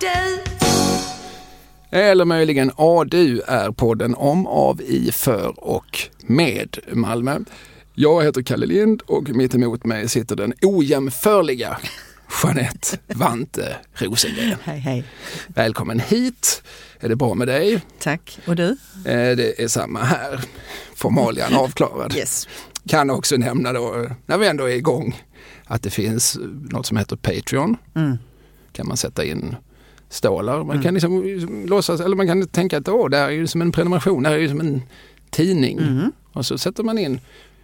du. Eller möjligen ADU är podden om, av, i, för och med Malmö. Jag heter Kalle Lind och mitt emot mig sitter den ojämförliga Jeanette Vante Rosengren. Hej hej. Välkommen hit. Är det bra med dig? Tack. Och du? Eh, Det är samma här. Formalian avklarad. Yes. Kan också nämna då, när vi ändå är igång, att det finns något som heter Patreon. Mm. kan man sätta in stålar. Man kan liksom låtsas, eller man kan tänka att Åh, det här är ju som en prenumeration, det här är ju som en tidning. Mm. Och så sätter man in,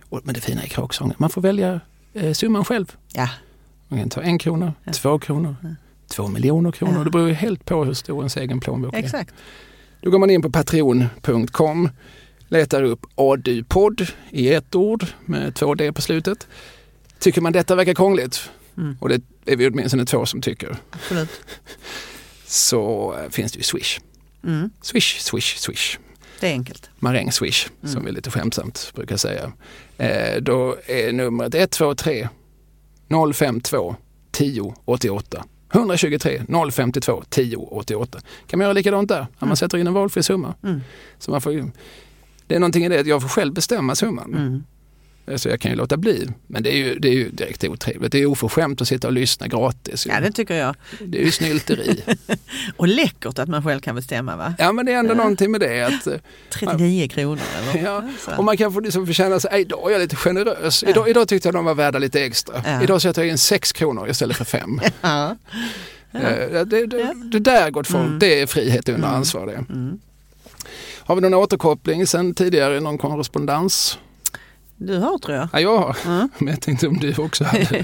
och, men det fina är kråksången, man får välja eh, summan själv. Ja. Man kan ta en krona, två kronor, två miljoner kronor. Ja. Det beror ju helt på hur stor ens egen plånbok är. Exakt. Då går man in på patreon.com, letar upp ADU-podd i ett ord med två D på slutet. Tycker man detta verkar krångligt, Mm. och det är vi åtminstone två som tycker, Absolut. så eh, finns det ju Swish. Mm. Swish, swish, swish. Det är enkelt. Maräng swish, som vi lite skämtsamt brukar säga. Eh, då är numret 123 052 10 88. 123 052 10 88. Kan man göra likadant där? När man sätter in en valfri summa. Mm. Så man får, ju- det är någonting i det att jag får själv bestämma summan. Mm. Så jag kan ju låta bli. Men det är ju, det är ju direkt otrevligt. Det är oförskämt att sitta och lyssna gratis. Ja, det tycker jag. det är ju snylteri. Och läckert att man själv kan bestämma va? ja men det är ändå någonting med det. Att, eh, 39 kronor eller? Ja, Så. och man kan få liksom känna sig, idag är jag lite generös. Ja. Idag, idag tyckte jag de var värda lite extra. Ja. Idag sätter jag in 6 kronor istället för 5. Ja. det, det, Ja. det där gott folk, Mm. det är frihet under Mm. ansvar det. Mm. Har vi någon återkoppling sen tidigare, någon korrespondens? Du har tror jag. Ja, jag har, Mm. men jag tänkte om du också hade.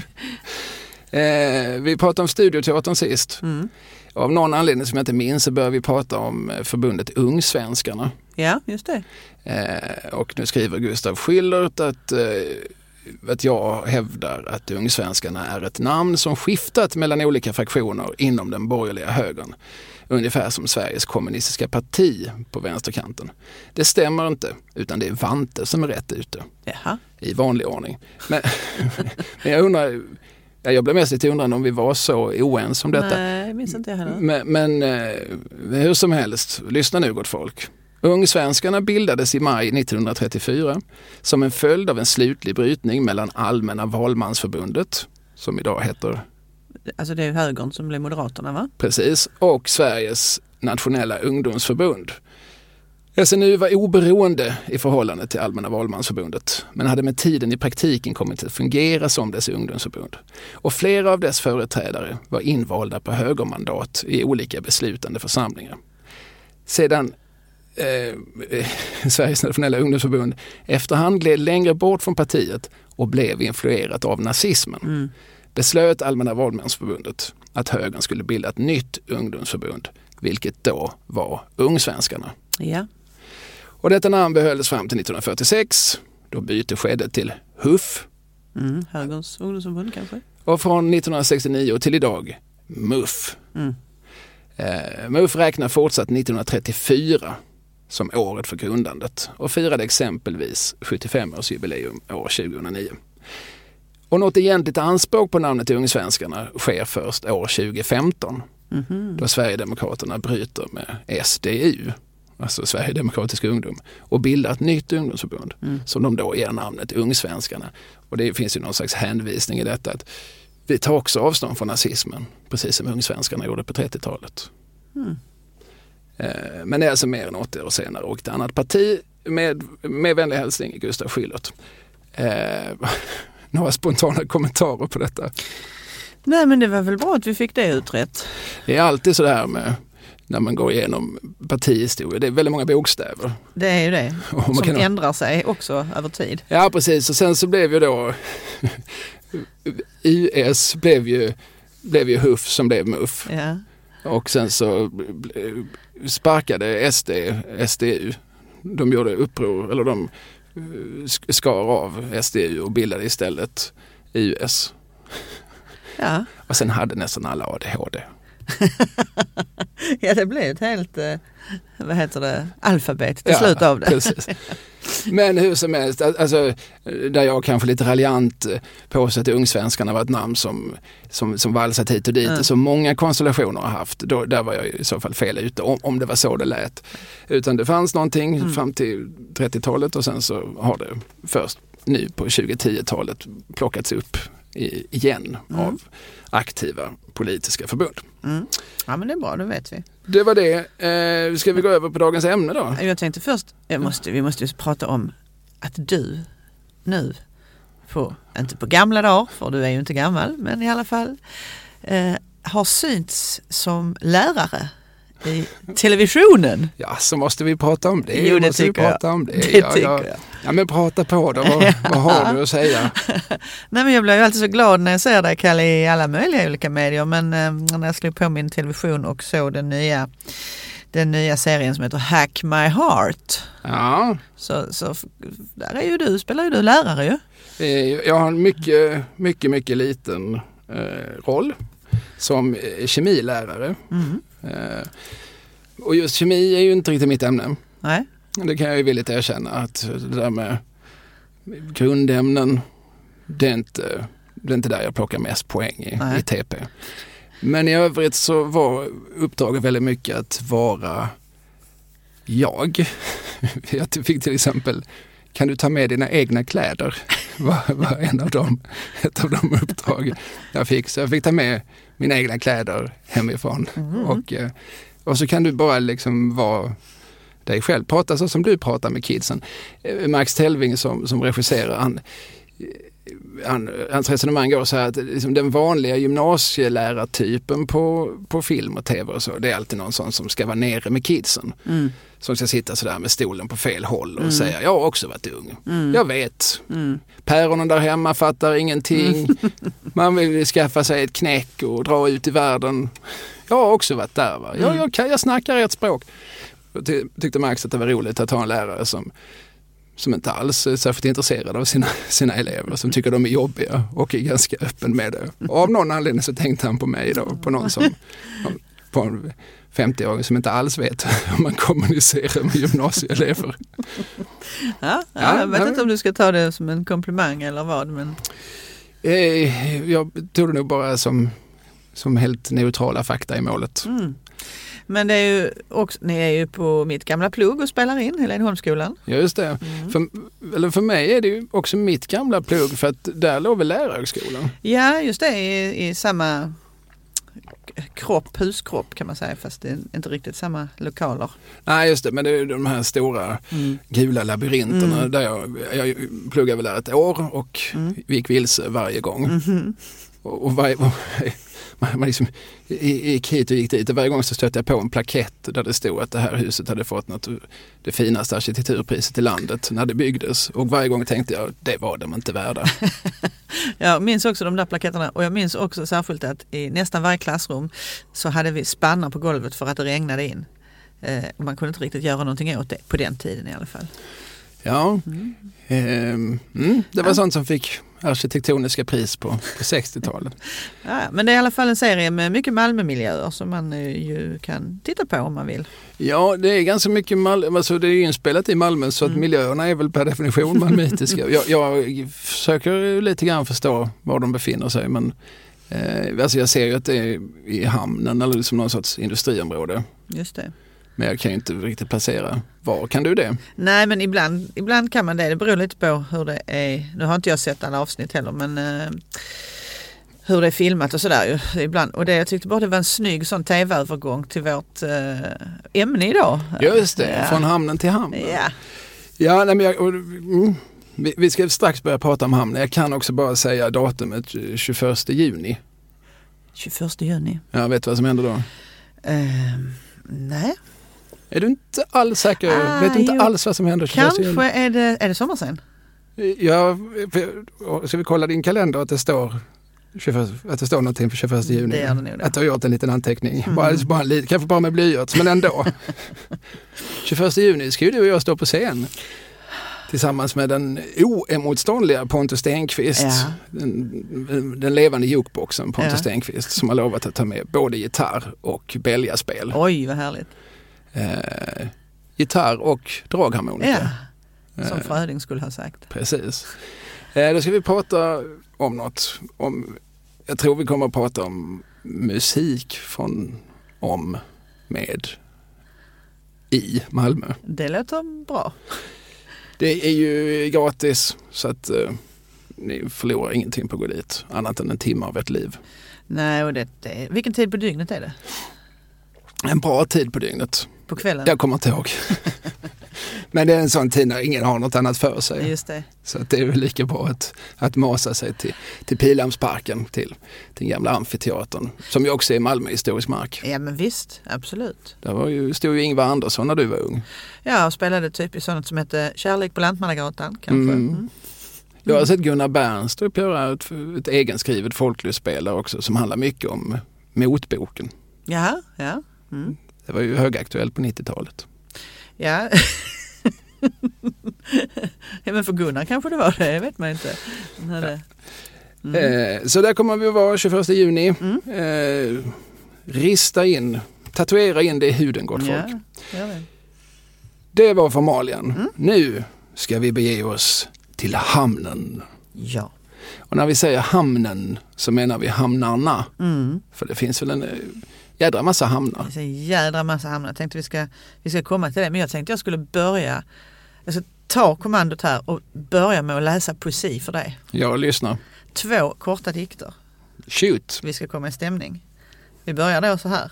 eh, vi pratade om Studioteatern sist. Mm. Av någon anledning som jag inte minns så började vi prata om eh, förbundet Ungsvenskarna. Ja, just det. Eh, och nu skriver Gustav Schillert att, eh, att jag hävdar att Ungsvenskarna är ett namn som skiftat mellan olika fraktioner inom den borgerliga högern. Ungefär som Sveriges kommunistiska parti på vänsterkanten. Det stämmer inte, utan det är Vante som är rätt ute Jaha. i vanlig ordning. Men, men jag undrar, ja, jag blev mest lite undrande om vi var så oense om detta. Nej, minns inte jag heller. Men, men eh, hur som helst, lyssna nu gott folk. Ungsvenskarna bildades i maj 1934 som en följd av en slutlig brytning mellan Allmänna valmansförbundet, som idag heter Alltså det är högern som blir Moderaterna va? precis, och Sveriges nationella ungdomsförbund. SNU var oberoende i förhållande till Allmänna valmansförbundet men hade med tiden i praktiken kommit att fungera som dess ungdomsförbund. Och flera av dess företrädare var invalda på högermandat i olika beslutande församlingar. Sedan eh, Sveriges nationella ungdomsförbund efterhand gled längre bort från partiet och blev influerat av nazismen Mm. Beslöt Allmänna valmansförbundet att högern skulle bilda ett nytt ungdomsförbund, vilket då var Ungsvenskarna. Ja. Och detta namn behölls fram till 1946, då byte skedde till HUF Mm. Högerns ungdomsförbund kanske? och från 1969 till idag MUF. Mm. Eh, MUF räknar fortsatt 1934 som året för grundandet och firade exempelvis 75-årsjubileum år 2009. Och något egentligt anspråk på namnet Ungsvenskarna sker först år 2015 Mhm. då Sverigedemokraterna bryter med SDU, alltså Sverigedemokratisk ungdom, och bildar ett nytt ungdomsförbund Mm. som de då ger namnet Ungsvenskarna. Och det finns ju någon slags hänvisning i detta att vi tar också avstånd från nazismen, precis som Ungsvenskarna gjorde på 30-talet. Mm. Eh, Men det är alltså mer än 80 år senare och ett annat parti med, med vänlig hälsning Gustav Schillert. Eh, några spontana kommentarer på detta. Nej men det var väl bra att vi fick det utrett. Det är alltid så här med när man går igenom partihistoria. Det är väldigt många bokstäver. Det är ju det. Som kan- ändrar sig också över tid. Ja precis och sen så blev ju då US blev ju, blev ju HUF som blev MUF Ja. och sen så sparkade SD, SDU. De gjorde uppror, eller de skar av SDU och bildade istället US. Ja. Och sen hade nästan alla ADHD. ja, det blev ett helt, eh, vad heter det, alfabet till Ja, slut av det. Precis. Men hur som helst, alltså, där jag kanske lite raljant påstår att Ungsvenskarna var ett namn som, som, som valsat hit och dit, mm. som många konstellationer har haft. Då, där var jag i så fall fel ute, om, om det var så det lät. Utan det fanns någonting mm. fram till 30-talet och sen så har det först nu på 2010-talet plockats upp igen mm. av aktiva politiska förbund. Mm. Ja men det är bra, då vet vi. Det var det. Eh, ska vi gå över på dagens ämne då? Jag tänkte först, jag måste, vi måste ju prata om att du nu, på, inte på gamla dagar, för du är ju inte gammal, men i alla fall, eh, har synts som lärare i televisionen. Ja, så måste vi prata om det. Jo, det måste tycker vi prata jag. Om det. det ja, tycker ja. jag. Ja, men prata på då. Vad, vad har du att säga? Nej, men jag blir ju alltid så glad när jag ser dig Kalle i alla möjliga olika medier. Men eh, när jag slog på min television och såg den nya, den nya serien som heter Hack My Heart. Ja. Så, så där är ju du, spelar ju du lärare ju. Eh, Jag har en mycket, mycket, mycket liten eh, roll som eh, kemilärare. Mm. Eh, och just kemi är ju inte riktigt mitt ämne. Nej. Det kan jag ju villigt erkänna att det där med grundämnen, det är inte, det är inte där jag plockar mest poäng i, Nej. i TP. Men i övrigt så var uppdraget väldigt mycket att vara jag. Jag fick till exempel, kan du ta med dina egna kläder? var, var en av dem, ett av de uppdrag jag fick. Så jag fick ta med mina egna kläder hemifrån. Mm. Och, eh, och så kan du bara liksom vara dig själv. Prata så som du pratar med kidsen. Eh, Max Telving som, som regisserar, han, eh, han, hans resonemang går så här att liksom den vanliga gymnasielärartypen på, på film och tv och så, det är alltid någon sån som ska vara nere med kidsen. Mm. Som ska sitta sådär med stolen på fel håll och Mm. säga, jag har också varit ung. Mm. Jag vet. Mm. Päronen där hemma fattar ingenting. Man vill skaffa sig ett knäck och dra ut i världen. Jag har också varit där. Va? Jag, Mm. jag, kan, jag snackar ett språk. Jag ty, tyckte Max att det var roligt att ha en lärare som, som inte alls är särskilt intresserad av sina, sina elever, som tycker de är jobbiga och är ganska öppen med det. Och av någon anledning så tänkte han på mig då, på någon som på en 50-åring som inte alls vet hur man kommunicerar med gymnasieelever. Ja, ja, Ja, jag vet ja. inte om du ska ta det som en komplimang eller vad. Men... Eh, Jag tog det nog bara som, som helt neutrala fakta i målet. Mm. Men det är ju också, ni är ju på mitt gamla plugg och spelar in, Helenholmsskolan. Ja, just det. Mm. För, eller för mig är det ju också mitt gamla plugg för att där låg väl lärarhögskolan. Ja, just det, i, i samma kropp, huskropp kan man säga, fast det är inte riktigt samma lokaler. Nej, just det, men det är de här stora gula labyrinterna Mm. där jag, jag pluggade väl där ett år och Mm. gick vilse varje gång. Mhm. Och, och varje, man, man liksom gick hit och gick dit och varje gång så stötte jag på en plakett där det stod att det här huset hade fått något, det finaste arkitekturpriset i landet när det byggdes. Och varje gång tänkte jag, det var de inte värda. Jag minns också de där plaketterna och jag minns också särskilt att i nästan varje klassrum så hade vi spannar på golvet för att det regnade in. Eh, och man kunde inte riktigt göra någonting åt det, på den tiden i alla fall. Ja, Mm. ehm, mm, det var Ja. sånt som fick arkitektoniska pris på, på 60-talet. Ja, men det är i alla fall en serie med mycket Malmömiljöer som man eh, ju kan titta på om man vill. Ja, det är ganska mycket Malmö, alltså det är inspelat i Malmö så att Mm. miljöerna är väl per definition malmöitiska. jag, jag försöker lite grann förstå var de befinner sig men eh, alltså jag ser ju att det är i hamnen eller liksom någon sorts industriområde. Just det. Men jag kan ju inte riktigt placera var. Kan du det? Nej men ibland, ibland kan man det. Det beror lite på hur det är. Nu har inte jag sett alla avsnitt heller men eh, hur det är filmat och sådär ibland. Och det, jag tyckte bara det var en snygg sån tv-övergång till vårt eh, ämne idag. Just det, Ja. från hamnen till hamnen. Ja, Ja, nej, men jag, och, mm, vi, vi ska strax börja prata om hamnen. Jag kan också bara säga datumet eh, 21 juni. 21 juni. Jag vet vad som händer då. Eh, nej, Är du inte alls säker? Ah, vet du inte jo. alls vad som händer 21 juni? kanske är det, är det sommar sen? Ja, för- ska vi kolla din kalender att det står, 21, att det står någonting på 21 juni? Det gör det nog. Att du har gjort en liten anteckning. Mm. Bara, bara, kanske bara med blyerts, men ändå. 21 juni ska ju du och jag stå på scen. Tillsammans med den oemotståndliga Pontus Stenqvist. Ja. Den, den levande jukeboxen Pontus Ja. Stenqvist som har lovat att ta med både gitarr och bälgaspel. Oj vad härligt. Eh, gitarr och dragharmonika. Ja. som Eh. Fröding skulle ha sagt. Precis. Eh, då ska vi prata om något. Om, jag tror vi kommer att prata om musik från om med i Malmö. Det låter bra. Det är ju gratis så att eh, ni förlorar ingenting på att gå dit. Annat än en timme av ert liv. Nej, och det, det, vilken tid på dygnet är det? En bra tid på dygnet. På kvällen? Jag kommer inte ihåg. Men det är en sån tid när ingen har något annat för sig. Just det. Så att det är väl lika bra att, att masa sig till, till Pildammsparken, till, till den gamla amfiteatern. Som ju också är Malmö historisk mark. Ja men visst, absolut. Där var ju, stod ju Ingvar Andersson när du var ung. Ja, och spelade typ i sånt som hette Kärlek på Lantmannagatan kanske. Mm. Mm. Jag har sett Gunnar Bernstrup göra ett, ett egenskrivet folklustspel där också som handlar mycket om motboken. Jaha, ja. Mm. Det var ju högaktuellt på 90-talet. Ja. men för Gunnar kanske det var det, det vet man inte. Hade... Mm. Eh, så där kommer vi att vara 21 juni. Mm. Eh, rista in, tatuera in det i huden gott folk. Ja. Det var formalian. Mm. Nu ska vi bege oss till hamnen. ja. Och när vi säger hamnen så menar vi hamnarna. Mm. För det finns väl en eh, jädra massa hamnar. Det finns en jädra massa hamnar. Jag tänkte vi ska, vi ska komma till det. Men jag tänkte jag skulle börja, ska ta kommandot här och börja med att läsa poesi för dig. Jag lyssnar. Två korta dikter. Shoot! Vi ska komma i stämning. Vi börjar då så här.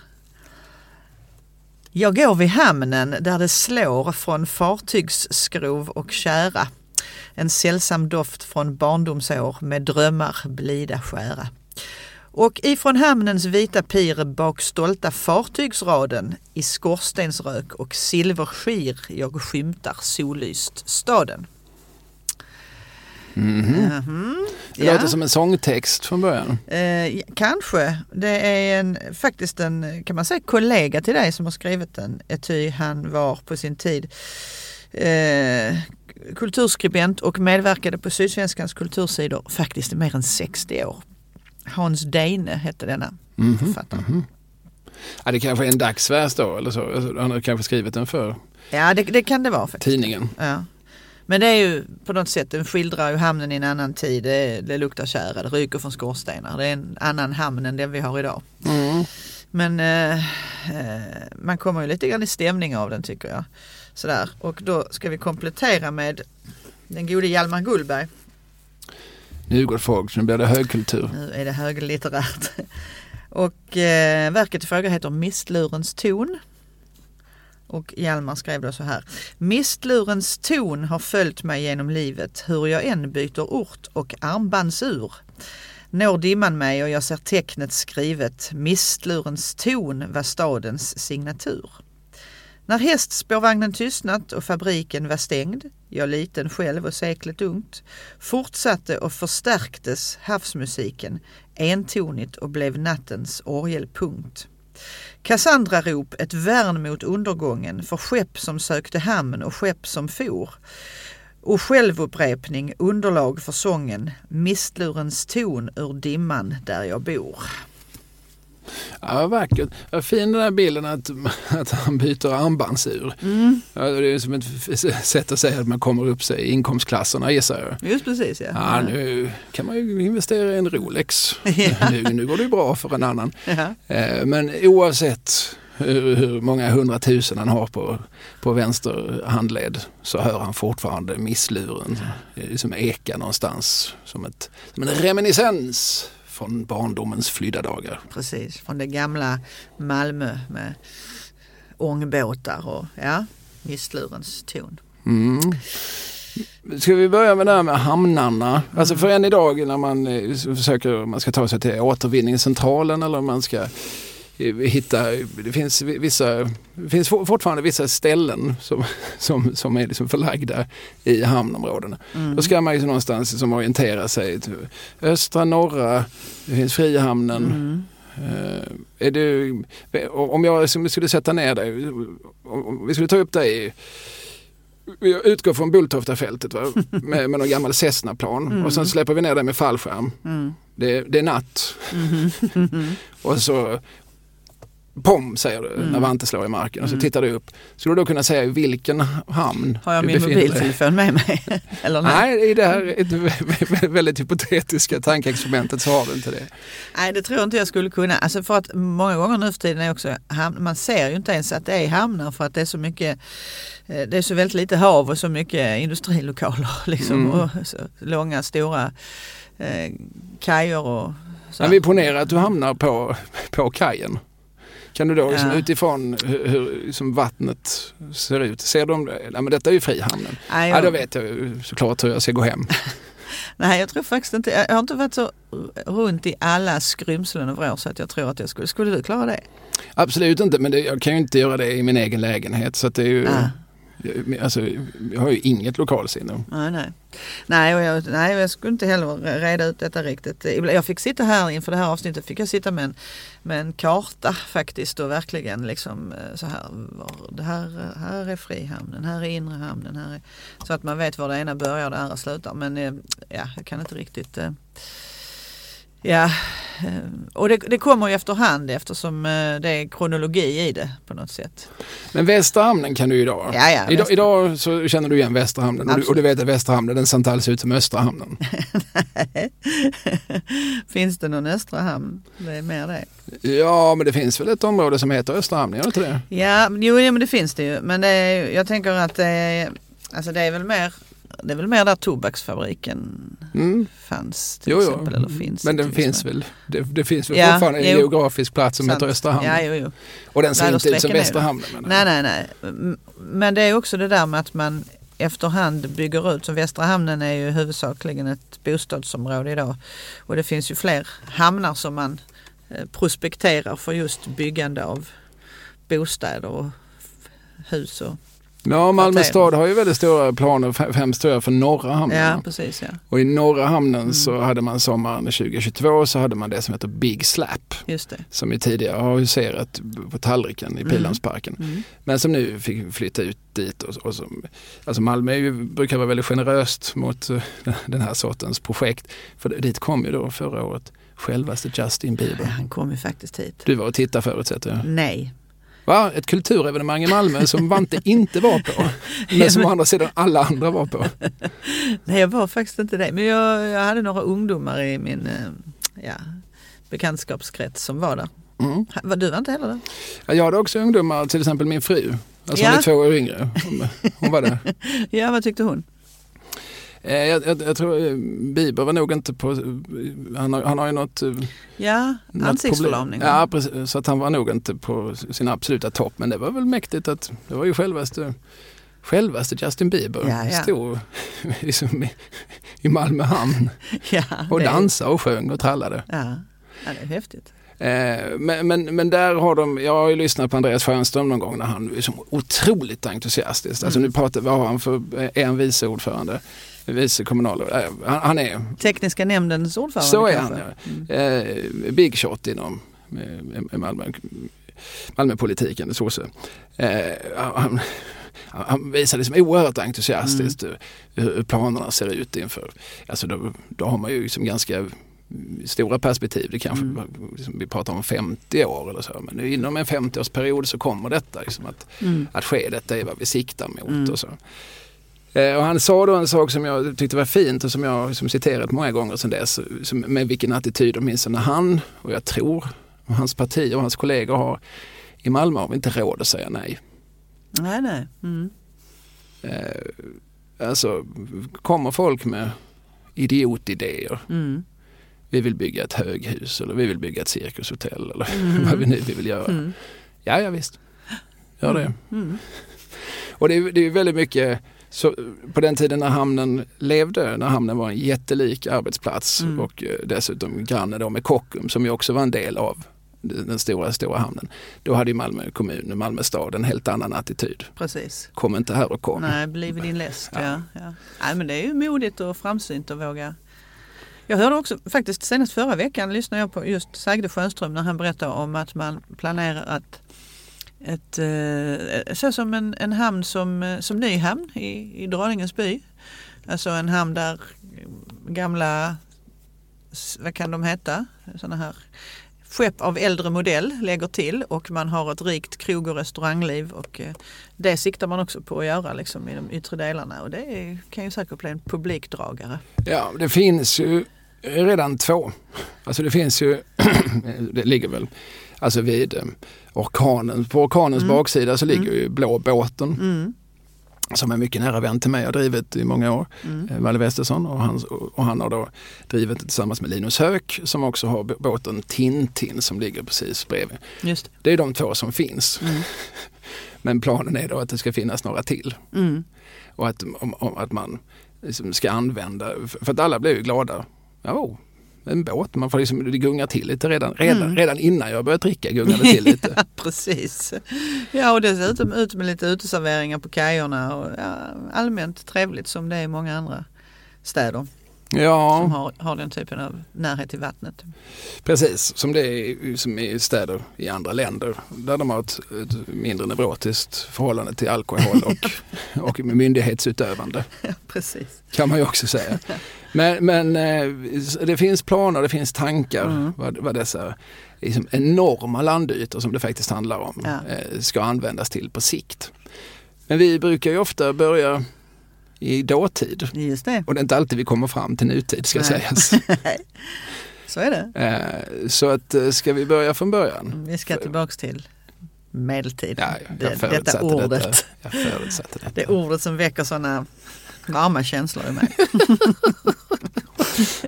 Jag går vid hamnen där det slår från fartygsskrov och kära. En sällsam doft från barndomsår med drömmar blida skära. Och ifrån hamnens vita pir bak stolta fartygsraden i skorstensrök och silverskir jag skymtar sollyst staden. Mhm. Mhm. Det Ja. låter som en sångtext från början. Eh, kanske. Det är en, faktiskt en kan man säga, kollega till dig som har skrivit den. Ety han var på sin tid eh, kulturskribent och medverkade på Sydsvenskans kultursidor faktiskt i mer än 60 år. Hans Deine hette denna Mhm, författare. mhm. Ja, det kanske är en dagsvers då eller så. Alltså, Han har kanske skrivit den för Ja, det, det kan det vara faktiskt. tidningen. Ja. Men det är ju på något sätt, den skildrar ju hamnen i en annan tid. Det, det luktar tjära, det ryker från skorstenar. Det är en annan hamn än den vi har idag. Mm. Men eh, eh, man kommer ju lite grann i stämning av den tycker jag. Sådär. Och då ska vi komplettera med den gode Hjalmar Gullberg. Nu gott folk, nu blir det högkultur. Nu är det höglitterärt. Och eh, verket i fråga heter Mistlurens ton. Och Hjalmar skrev då så här. Mistlurens ton har följt mig genom livet hur jag än byter ort och armbandsur. Når dimman mig och jag ser tecknet skrivet Mistlurens ton var stadens signatur. När hästspårvagnen tystnat och fabriken var stängd, jag liten själv och seklet ungt, fortsatte och förstärktes havsmusiken entonigt och blev nattens orgelpunkt. Kassandrarop, ett värn mot undergången för skepp som sökte hamn och skepp som for. Och självupprepning, underlag för sången, mistlurens ton ur dimman där jag bor. Ja, vackert. Vad fin den här bilden att, att han byter armbandsur. Mm, Ja, det är som ett sätt att säga att man kommer upp sig i inkomstklasserna gissar jag. just precis ja. Ja, nu kan man ju investera i en Rolex. Ja. Nu, nu går det ju bra för en annan. Ja. Eh, Men oavsett hur, hur många hundratusen han har på, på vänster handled så hör han fortfarande missluren som ekar någonstans som, ett, som en reminiscens från barndomens flydda dagar. Precis, från det gamla Malmö med ångbåtar och ja, mistlurens ton. Mm. Ska vi börja med det här med hamnarna? Alltså för än idag när man eh, försöker, man ska ta sig till återvinningscentralen eller man ska hitta, det finns vissa, det finns for- fortfarande vissa ställen som, som, som är liksom förlagda i hamnområdena. Mm. Då ska man ju någonstans som orientera sig. Östra, norra, det finns Frihamnen. Mm. Eh, är det, om jag som skulle sätta ner dig, om vi skulle ta upp dig jag utgår från Bulltoftafältet va? med, med någon gammal Cessna-plan Mm. och sen släpper vi ner dig med fallskärm. Mm. Det, det är natt. Mhm. och så pom säger du när Mm. Vante slår i marken och så Mm. tittar du upp. Skulle du då kunna säga i vilken hamn Har jag du min mobiltelefon med mig? Eller nej? Nej, i det här väldigt hypotetiska tankeexperimentet så har du inte det. Nej, det tror jag inte jag skulle kunna. Alltså för att många gånger nu för tiden är också ham- man ser ju inte ens att det är hamnar för att det är så mycket eh, det är så väldigt lite hav och så mycket industrilokaler liksom, Mm. och långa stora eh, kajer och så. Men vi ponerar att du hamnar på, på kajen. Kan du då liksom Ja. utifrån hur, hur liksom vattnet ser ut, ser de det? Nej, men detta är ju Frihamnen. Ja, jag, då vet jag ju såklart hur jag ska gå hem. nej, jag tror faktiskt inte, jag har inte varit så runt i alla skrymslen och vrår så att jag tror att jag skulle, skulle du klara det? Absolut inte, men det, jag kan ju inte göra det i min egen lägenhet. Så att det är ju, Nej alltså, jag har ju inget lokalsinne. Nej, nej. Nej, och jag, nej, jag skulle inte heller reda ut detta riktigt. Jag fick sitta här inför det här avsnittet, fick jag sitta med en, med en karta faktiskt och verkligen liksom eh, så här, var, det här, här är Frihamnen, här är inre hamnen, här är, så att man vet var det ena börjar och det andra slutar. Men eh, ja, jag kan inte riktigt eh, Ja, eh, och det, det kommer ju efterhand eftersom eh, det är kronologi i det på något sätt. Men Västra hamnen kan du ju idag. Ja, ja, idag, idag så känner du igen Västra hamnen och du, och du vet att Västra hamnen den ser inte alls ut som Östra hamnen. Finns det någon östra hamn? Det är mer det. Ja, men det finns väl ett område som heter Östra hamnen, gör det inte det? Ja, jo, men det finns det ju. Men det är, jag tänker att det är, alltså det är väl mer det är väl mer där tobaksfabriken Mm. fanns till Jo, jo. exempel. Eller finns Men det finns väl, det, det finns väl Ja, fortfarande en jo. geografisk plats som Sant. heter Östra hamnen. Ja, jo, jo. Och den ser inte ut som jag. Nej, nej, nej. Men det är också det där med att man efterhand bygger ut. Så Västra hamnen är ju huvudsakligen ett bostadsområde idag. Och det finns ju fler hamnar som man eh, prospekterar för just byggande av bostäder och hus. Och, Ja, Malmö stad har ju väldigt stora planer, främst tror jag, för norra hamnen. ja, precis. Ja. Och i norra hamnen Mm. så hade man sommaren 2022 så hade man det som heter Big Slap. Just det. Som ju tidigare har huserat på tallriken i Mm. Pildammsparken. Mm. Men som nu fick flytta ut dit. Och, och som, alltså Malmö ju, brukar vara väldigt generöst mot eh, den här sortens projekt. För dit kom ju då förra året självaste Justin Bieber. han kom ju faktiskt hit. Du var och tittade förutsätter jag. Nej. Va? Ett kulturevenemang i Malmö som Vante inte var på. Men som å andra sidan alla andra var på. Nej, jag var faktiskt inte det. Men jag, jag hade några ungdomar i min eh, ja, bekantskapskrets som var där. Mm. Du var inte heller där? Ja, Jag hade också ungdomar, till exempel min fru. Alltså hon Ja. är två år yngre. Hon, hon var där. Ja, vad tyckte hon? Eh, Jag, jag, jag tror eh, Bieber var nog inte på, han har, han har ju något, eh, Ja, något ansiktsförlamning. problem. Ja, precis, så att han var nog inte på sin absoluta topp. Men det var väl mäktigt att det var ju självaste, självaste Justin Bieber. Ja, ja. Stod liksom i, i Malmö hamn ja, och dansade och sjöng och trallade. Ja, ja, det är häftigt. Eh, men, men, men där har de, jag har ju lyssnat på Andreas Stjernström någon gång när han är så otroligt entusiastisk. Alltså Mm. nu pratar, vad har han för, är han vice ordförande? Vice kommunal, eh, han, han är, Tekniska nämndens ordförande så är kanske? han Mm. ja. Eh, big shot inom eh, Malmö, Malmöpolitiken, sosse. Eh, han, han visar liksom oerhört entusiastiskt Mm. hur hur planerna ser ut inför, alltså då, då har man ju liksom ganska stora perspektiv. Det kanske, Mm. liksom, vi pratar om 50 år eller så, men inom en 50-årsperiod så kommer detta liksom att, Mm. att ske. Detta är vad vi siktar mot Mm. och så. Eh, och han sa då en sak som jag tyckte var fint och som jag som citerat många gånger sedan dess. Som, med vilken attityd åtminstone han och jag tror och hans parti och hans kollegor har i Malmö har vi inte råd att säga nej. Nej, nej. Mm. Eh, alltså kommer folk med idiotidéer. Mm. Vi vill bygga ett höghus eller vi vill bygga ett cirkushotell eller Mm. vad vi nu vill göra. Mm. Ja, ja visst. Gör det. Mm. Och det är, det är väldigt mycket så, på den tiden när hamnen levde, när hamnen var en jättelik arbetsplats Mm. och eh, dessutom granne då med Kockum som ju också var en del av den stora, stora hamnen. Då hade ju Malmö kommun, Malmö stad en helt annan attityd. Precis. Kom inte här och kom. Nej, bliv din läst. Ja. Ja. Ja. Nej, men det är ju modigt och framsynt att våga. Jag hörde också, faktiskt senast förra veckan lyssnade jag på just Sagde Schönström när han berättade om att man planerar att ett, eh, så som en, en hamn som, eh, som Nyhamn i, i Dråningens by. Alltså en hamn där gamla, vad kan de heta, sådana här skepp av äldre modell lägger till och man har ett rikt krog och restaurangliv och eh, det siktar man också på att göra liksom, i de yttre delarna och det kan ju säkert bli en publikdragare. Ja, det finns ju redan två. Alltså det finns ju, det ligger väl alltså vid eh, orkanen, på orkanens Mm. baksida så ligger ju Blå båten Mm, som är mycket nära vän till mig och har drivit i många år. mm, eh, Valle Westesson och han, och han har då drivit det tillsammans med Linus Höök som också har båten Tintin som ligger precis bredvid. just det. Är de två som finns. Mm. Men planen är då att det ska finnas några till Mm. och att, om, om, att man liksom ska använda, för att alla blir ju glada. Ja, oh, en båt, man får liksom, det gungar till lite redan, redan, Mm. redan innan jag började dricka gungade det till lite. Ja, precis. Ja, och dessutom ut med lite uteserveringar på kajerna och ja, allmänt trevligt som det är i många andra städer som Ja, har, har den typen av närhet till vattnet. precis. Som det är som i städer i andra länder där de har ett, ett mindre neurotiskt förhållande till alkohol och, och myndighetsutövande. Ja, precis. kan man ju också säga. Men, men eh, det finns planer, det finns tankar Mm. vad, vad dessa liksom, enorma landytor som det faktiskt handlar om Ja. eh, ska användas till på sikt. Men vi brukar ju ofta börja i dåtid Just det, och det är inte alltid vi kommer fram till nutid ska Nej. sägas. så är det. Eh, så att ska vi börja från början? Vi ska tillbaks till medeltiden. Ja, det, detta ordet. Detta. Detta. Det ordet som väcker sådana varma känslor i mig.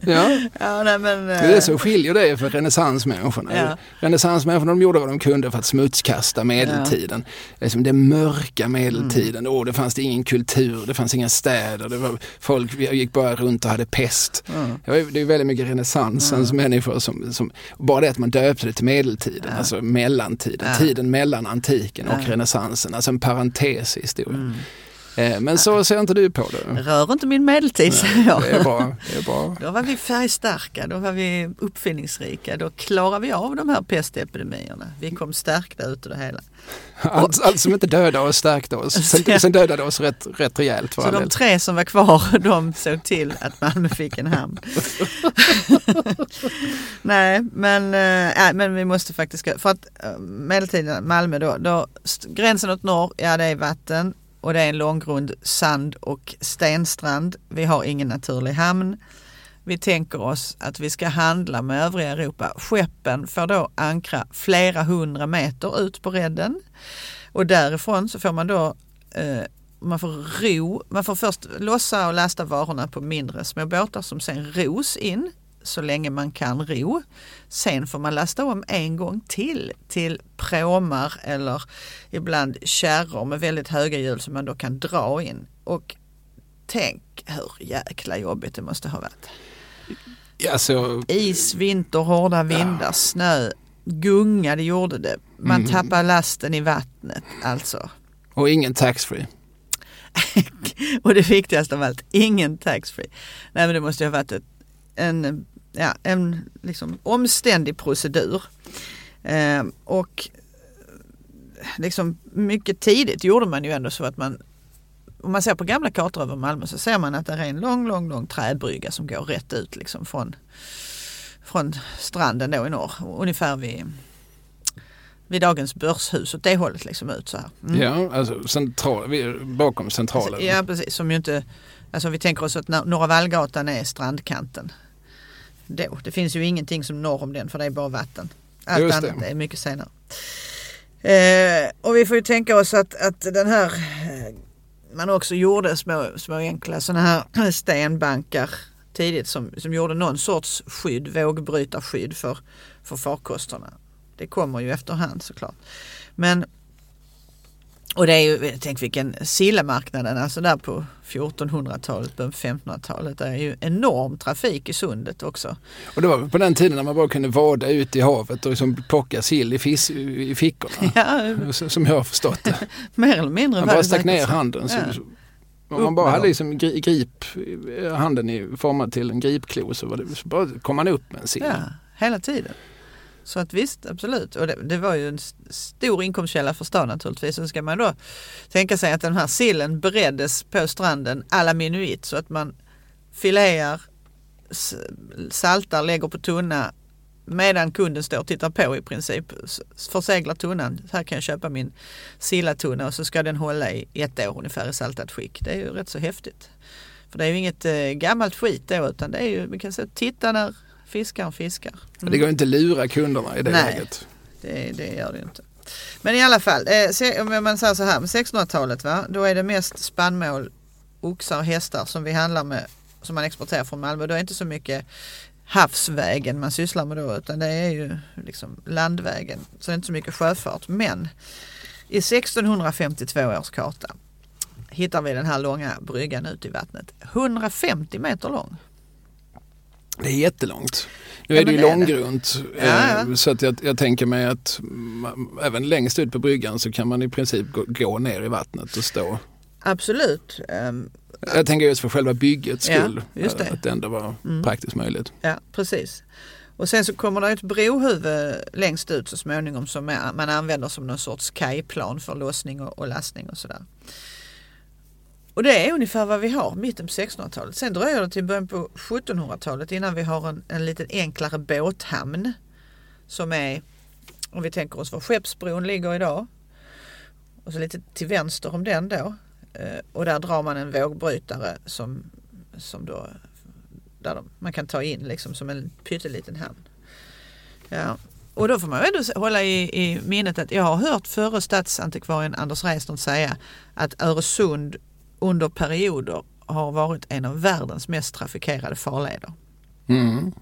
Ja. Ja, nej, men, Det är det som skiljer det för renässansmänniskorna. Ja. Renässansmänniskorna de gjorde vad de kunde för att smutskasta medeltiden. Liksom den mörka medeltiden. Åh, det fanns det ingen kultur, det fanns inga städer. Det var, folk gick bara runt och hade pest. Mm. Det det är väldigt mycket renässansens människor som, som, bara det att man döpte det till medeltiden, Ja. alltså mellantiden, Ja. tiden mellan antiken och Ja. renässansen, alltså en parentes i historien. Eh, Men så ser inte du på det. Rör inte min medeltid, säger jag. Det är bra. Det är bra. Då var vi färgstarka, då var vi uppfinningsrika, då klarade vi av de här pestepidemierna. Vi kom stärkta ut ur det hela. Allt, allt som inte dödade oss stärkte oss. Sen, sen dödade oss rätt, rätt rejält Så de tre som var kvar, de såg till att Malmö fick en hamn. Nej, men, äh, nej, men vi måste faktiskt, för att äh, medeltiden Malmö då, då, gränsen åt norr, ja det är vatten och det är en långgrund sand och stenstrand. Vi har ingen naturlig hamn. Vi tänker oss att vi ska handla med övriga Europa. Skeppen får då ankra flera hundra meter ut på redden och därifrån så får man då eh, man får ro, man får först lossa och lasta varorna på mindre små båtar som sen ros in så länge man kan ro. Sen får man lasta om en gång till till pråmar eller ibland kärror med väldigt höga hjul som man då kan dra in. Och tänk hur jäkla jobbigt det måste ha varit. Alltså, Is, vinter, hårda vindar, snö, gunga det gjorde det. Man Mm. tappar lasten i vattnet alltså. och ingen taxfree. och det viktigaste av allt, ingen taxfree. Nej men det måste ju ha varit ett, en, ja, en liksom omständig procedur. Eh, och liksom mycket tidigt gjorde man ju ändå så att man om man ser på gamla kartor över Malmö så ser man att det är en lång, lång, lång trädbrygga som går rätt ut liksom från, från stranden då i norr. Ungefär vid, vid dagens börshus åt det hållet liksom ut så här. Mm. Ja, alltså central, bakom centralen. Alltså, Ja precis, som ju inte, alltså vi tänker oss att Norra Vallgatan är strandkanten. Då. Det finns ju ingenting som norr om den för det är bara vatten. Allt Just det. annat är mycket senare. Eh, och vi får ju tänka oss att, att den här eh, man också gjorde små, små enkla sådana här stenbankar tidigt som, som gjorde någon sorts skydd, vågbrytarskydd för, för farkosterna. Det kommer ju efterhand såklart. Men och det är ju, tänk vilken sillmarknaden, alltså där på 1400-talet, på 1500-talet, det är ju enorm trafik i sundet också. Och det var på den tiden när man bara kunde vada ut i havet och liksom plocka sill i, fis, i fickorna. Ja, Som jag har förstått det. mer eller mindre. Man bara stack ner handen. Så, Ja. om man bara hade liksom gri- grip, handen i, formad till en gripklo så, var det, så bara kom man upp med en sill. Ja, hela tiden. Så att visst, absolut. Och det, det var ju en stor inkomstkälla för stan naturligtvis. Så ska man då tänka sig att den här sillen bereddes på stranden à la minuit så att man filear, saltar, lägger på tunna medan kunden står och tittar på i princip. Förseglar tunnan. Här kan jag köpa min sillatunna och så ska den hålla i ett år ungefär i saltat skick. Det är ju rätt så häftigt. För det är ju inget eh, gammalt skit då utan det är ju, vi kan säga titta när fiskaren fiskar. Mm. Det går inte att lura kunderna i det Nej, läget. Det, det gör det inte. Men i alla fall, eh, om man säger så här med 1600-talet va, då är det mest spannmål, oxar och hästar som vi handlar med som man exporterar från Malmö. Då är det inte så mycket havsvägen man sysslar med då utan det är ju liksom landvägen. Så det är inte så mycket sjöfart. Men i 1652 års karta hittar vi den här långa bryggan ut i vattnet. 150 meter lång. Det är jättelångt. Nu är ja, det ju långgrunt ja, ja. Eh, så att jag, jag, tänker mig att man, även längst ut på bryggan så kan man i princip gå, gå ner i vattnet och stå. Absolut. Um, jag tänker just för själva byggets skull. Ja, det. Att det ändå var mm. praktiskt möjligt. Ja, precis. Och sen så kommer det ett brohuvud längst ut så småningom som man använder som någon sorts kajplan för lossning och, och lastning och sådär. Och det är ungefär vad vi har mitten på 1600-talet. Sen dröjer det till början på 1700-talet innan vi har en, en liten enklare båthamn. Som är, om vi tänker oss var Skeppsbron ligger idag. Och så lite till vänster om den då. Eh, och där drar man en vågbrytare som, som då, där de, man kan ta in liksom som en pytteliten hamn. Ja. Och då får man ändå hålla i, i minnet att jag har hört förre stadsantikvarien Anders Reiston säga att Öresund under perioder har varit en av världens mest trafikerade farleder. Mm.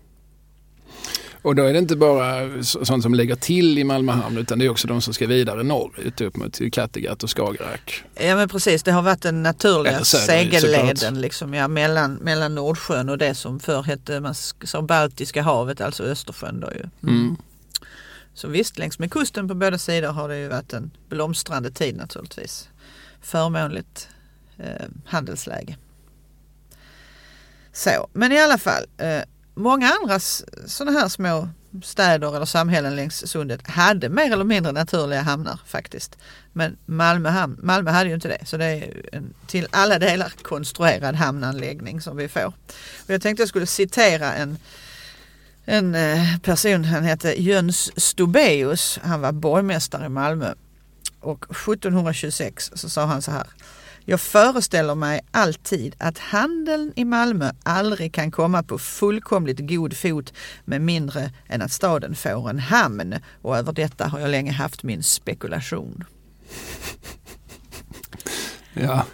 Och då är det inte bara sånt som lägger till i Malmö hamn utan det är också de som ska vidare norrut upp mot Kattegatt och Skagerrak. Ja men precis, det har varit den naturliga segelleden liksom, ja, mellan, mellan Nordsjön och det som förr hette man sa Baltiska havet, alltså Östersjön. Då ju. Mm. Så visst, längs med kusten på båda sidor har det ju varit en blomstrande tid naturligtvis. Förmånligt eh, handelsläge. Så, men i alla fall, eh, många andra sådana här små städer eller samhällen längs sundet hade mer eller mindre naturliga hamnar faktiskt. Men Malmö, hamn, Malmö hade ju inte det så det är en till alla delar konstruerad hamnanläggning som vi får. Och jag tänkte jag skulle citera en, en eh, person, han hette Jöns Stobeus, han var borgmästare i Malmö och 1726 så sa han så här jag föreställer mig alltid att handeln i Malmö aldrig kan komma på fullkomligt god fot med mindre än att staden får en hamn. Och över detta har jag länge haft min spekulation. Ja,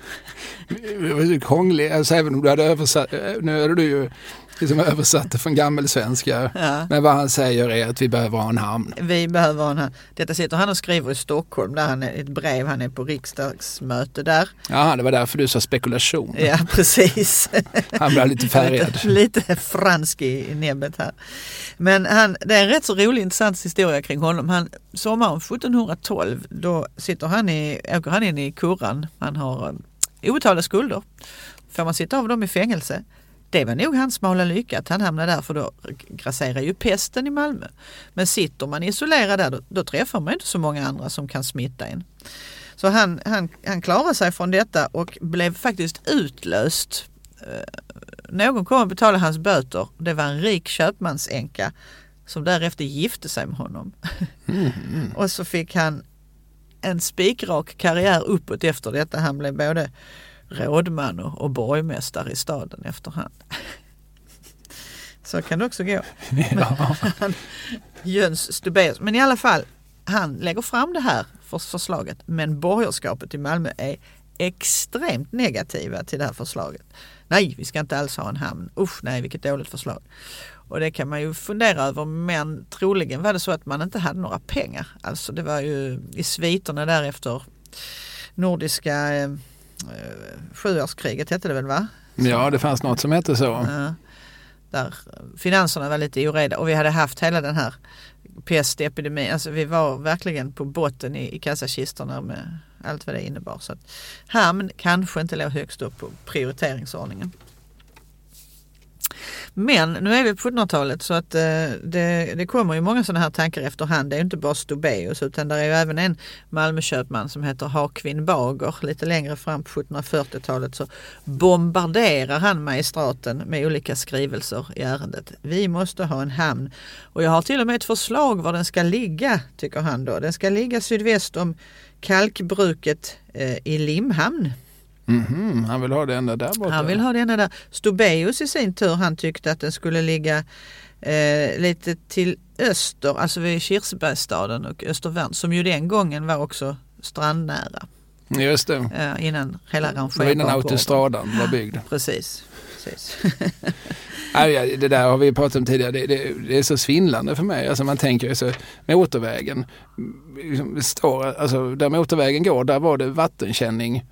det var ju krångligt, alltså även om du hade översatt, eh, nu är du ju liksom översatte från gammelsvenska. Ja. Men vad han säger är att vi behöver ha en hamn. Vi behöver ha en hamn. Detta sitter han och skriver i Stockholm, där han är, ett brev, han är på riksdagsmöte där. Ja, det var därför du sa spekulation. Ja, precis. Han blev lite färgad. lite, lite fransk i, näbbet här. Men han, det är en rätt så rolig intressant historia kring honom. Han, sommaren 1712 då sitter han i, åker han in i kurran. Han har um, obetalda skulder. Får man sitta av dem i fängelse det var nog hans smala lycka att han hamnade där för då grasserar ju pesten i Malmö. Men sitter man isolerad där då, då träffar man inte så många andra som kan smitta en. Så han, han, han klarade sig från detta och blev faktiskt utlöst. Eh, någon kom och betalade hans böter. Det var en rik köpmansänka som därefter gifte sig med honom. Mm, mm. och så fick han en spikrak karriär uppåt efter detta. Han blev både rådman och, och borgmästare i staden efterhand. Så kan det också gå. Ja. Jöns Stubéus. Men i alla fall, han lägger fram det här för förslaget. Men borgerskapet i Malmö är extremt negativa till det här förslaget. Nej, vi ska inte alls ha en hamn. Usch nej, vilket dåligt förslag. Och det kan man ju fundera över men troligen var det så att man inte hade några pengar. Alltså det var ju i sviterna därefter nordiska eh, sjuårskriget hette det väl va? Ja det fanns något som hette så. Där finanserna var lite oreda och vi hade haft hela den här pestepidemin. Alltså vi var verkligen på botten i, i kassakistorna med allt vad det innebar. Så att hamn kanske inte låg högst upp på prioriteringsordningen. Men nu är vi på 1700-talet så att eh, det, det kommer ju många sådana här tankar efterhand. Det är ju inte bara Stobeus utan det är ju även en Malmököpman som heter Hakvin Bager. Lite längre fram på 1740-talet så bombarderar han magistraten med olika skrivelser i ärendet. Vi måste ha en hamn och jag har till och med ett förslag var den ska ligga tycker han då. Den ska ligga sydväst om kalkbruket eh, i Limhamn. Mhm, han vill ha det ända där borta. Han vill ha det ända där. Stobeus i sin tur han tyckte att den skulle ligga eh, lite till öster, alltså vid Kirsebergsstaden och Östervärn som ju den gången var också strandnära. Just det. Eh, innan hela var innan rangerbangården. autostradan var byggd. Precis. Precis. Det där har vi pratat om tidigare. Det, det, det är så svindlande för mig. Alltså man tänker så, motorvägen. liksom, Står, alltså, där motorvägen går, där var det vattenkänning.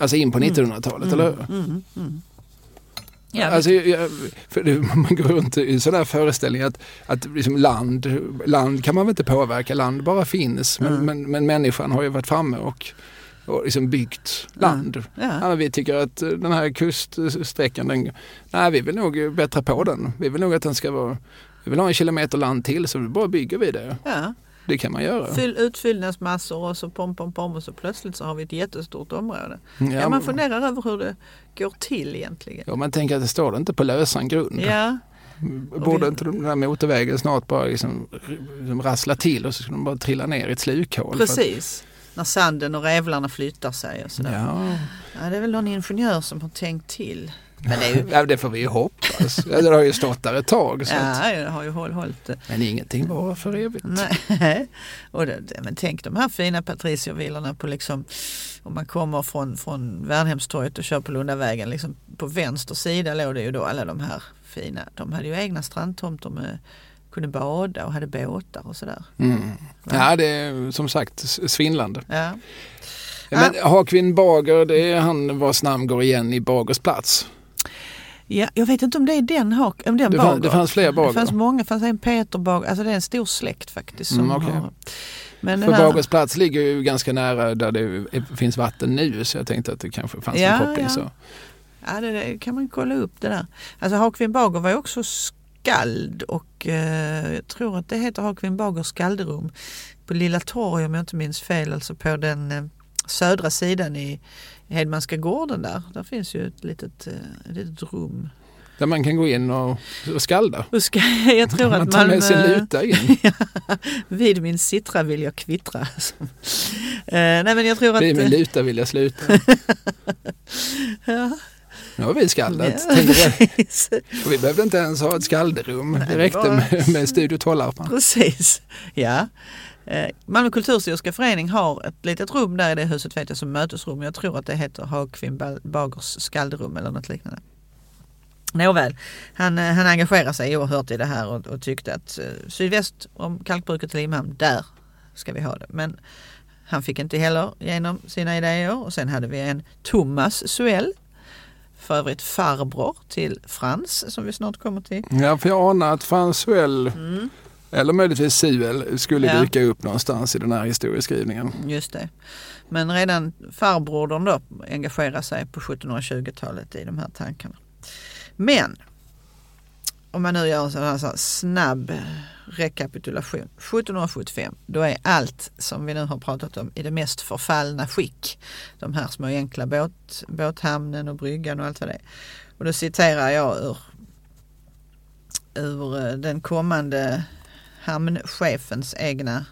Alltså in på 1900-talet, eller hur? Mm, mm. Ja, Alltså, jag, för det, man går runt i sån där föreställning att, att liksom land, land kan man väl inte påverka, land bara finns. Men, Mm. men, men människan har ju varit framme och, och liksom byggt land. ja. Ja, men vi tycker att den här kuststräckan, den, nej vi vill nog bättra på den. Vi vill nog att den ska vara, vi vill ha en kilometer land till så bara bygger vi det. ja. Det kan man göra. Fyll utfyllnadsmassor och så pom pom pom och så plötsligt så har vi ett jättestort område. Ja, Ja, man funderar över hur det går till egentligen. Ja, man tänker att det står inte på lösan grund. Ja, Borde inte den där motorvägen snart bara liksom, liksom rassla till och så ska de bara trilla ner i ett slukhål? att- precis. När sanden och rävlarna flyttar sig och sådär. Ja. Ja, det är väl någon ingenjör som har tänkt till. Men det är ju, ja, det får vi ju hoppas. Det har ju stått där ett tag. Så att, ja, jag har ju håll, hållit det. men ingenting var för evigt. Nej. Och det, det, men tänk de här fina patriciervillorna på liksom om man kommer från, från Värnhemstorget och kör på Lundavägen. Liksom på vänster sida låg det ju då alla de här fina. De hade ju egna strandtomter med kunde bada och hade båtar och sådär. Mm. Ja, det är som sagt svindlande. Ja. Men Hakvin Bager, det är han vars namn går igen i Bagers plats. Ja, jag vet inte om det är den, hak, om den Det, fann, det fanns fler Det Bager. fanns många, det fanns en Peter Bager, alltså det är en stor släkt faktiskt. Som Mm, okej. har, men För här- Bagers plats ligger ju ganska nära där det finns vatten nu så jag tänkte att det kanske fanns Ja, en koppling. ja. Så. Ja, det, det kan man kolla upp det där. Alltså Hakvin Bager var ju också skald och eh, jag tror att det heter Hakvin Bagers skalderum på Lilla Torg om jag inte minns fel, alltså på den eh, södra sidan i Hedmanska gården där. Där finns ju ett litet, eh, ett litet rum. Där man kan gå in och, och skalda. Jag tror man att tar med sin Malmö, luta in. vid min sittra vill jag kvittra. eh, nej men jag tror att... Vid min eh, luta vill jag sluta. ja, Nu har vi skaldat. Ja, vi behövde inte ens ha ett skalderum. Nej, Det räckte bara- med, med Studio Tollarpan. Precis, ja. Eh, Malmö kulturhistoriska förening har ett litet rum där i det huset vet jag som mötesrum. Jag tror att det heter Hagfinn Ba- Bagers skalderum eller något liknande. Nåväl, han, eh, han engagerar sig oerhört i det här och, och tyckte att eh, sydväst om kalkbruket i Limhamn, där ska vi ha det. Men han fick inte heller igenom sina idéer och sen hade vi en Thomas Suell, för övrigt farbror till Frans som vi snart kommer till. Ja, för jag anar att Fransuell, Mm. Eller möjligtvis Suel, skulle Ja. dyka upp någonstans i den här historieskrivningen. Just det. Men redan farbrodern då engagerar sig på 1720-talet i de här tankarna. Men om man nu gör en sån här, så här snabb rekapitulation. 1775 då är allt som vi nu har pratat om i det mest förfallna skick. De här små enkla båt, båthamnen och bryggan och allt vad det är. Och då citerar jag ur, ur eh, den kommande hamnchefens egna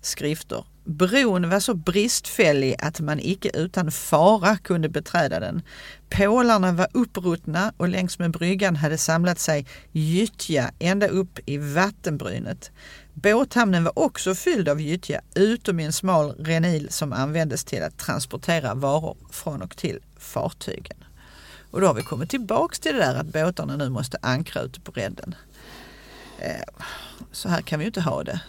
skrifter. Bron var så bristfällig att man icke utan fara kunde beträda den. Pålarna var uppruttna och längs med bryggan hade samlat sig gyttja ända upp i vattenbrynet. Båthamnen var också fylld av gyttja utom i en smal renil som användes till att transportera varor från och till fartygen. Och då har vi kommit tillbaks till det där att båtarna nu måste ankra ute på redden. Så här kan vi ju inte ha det.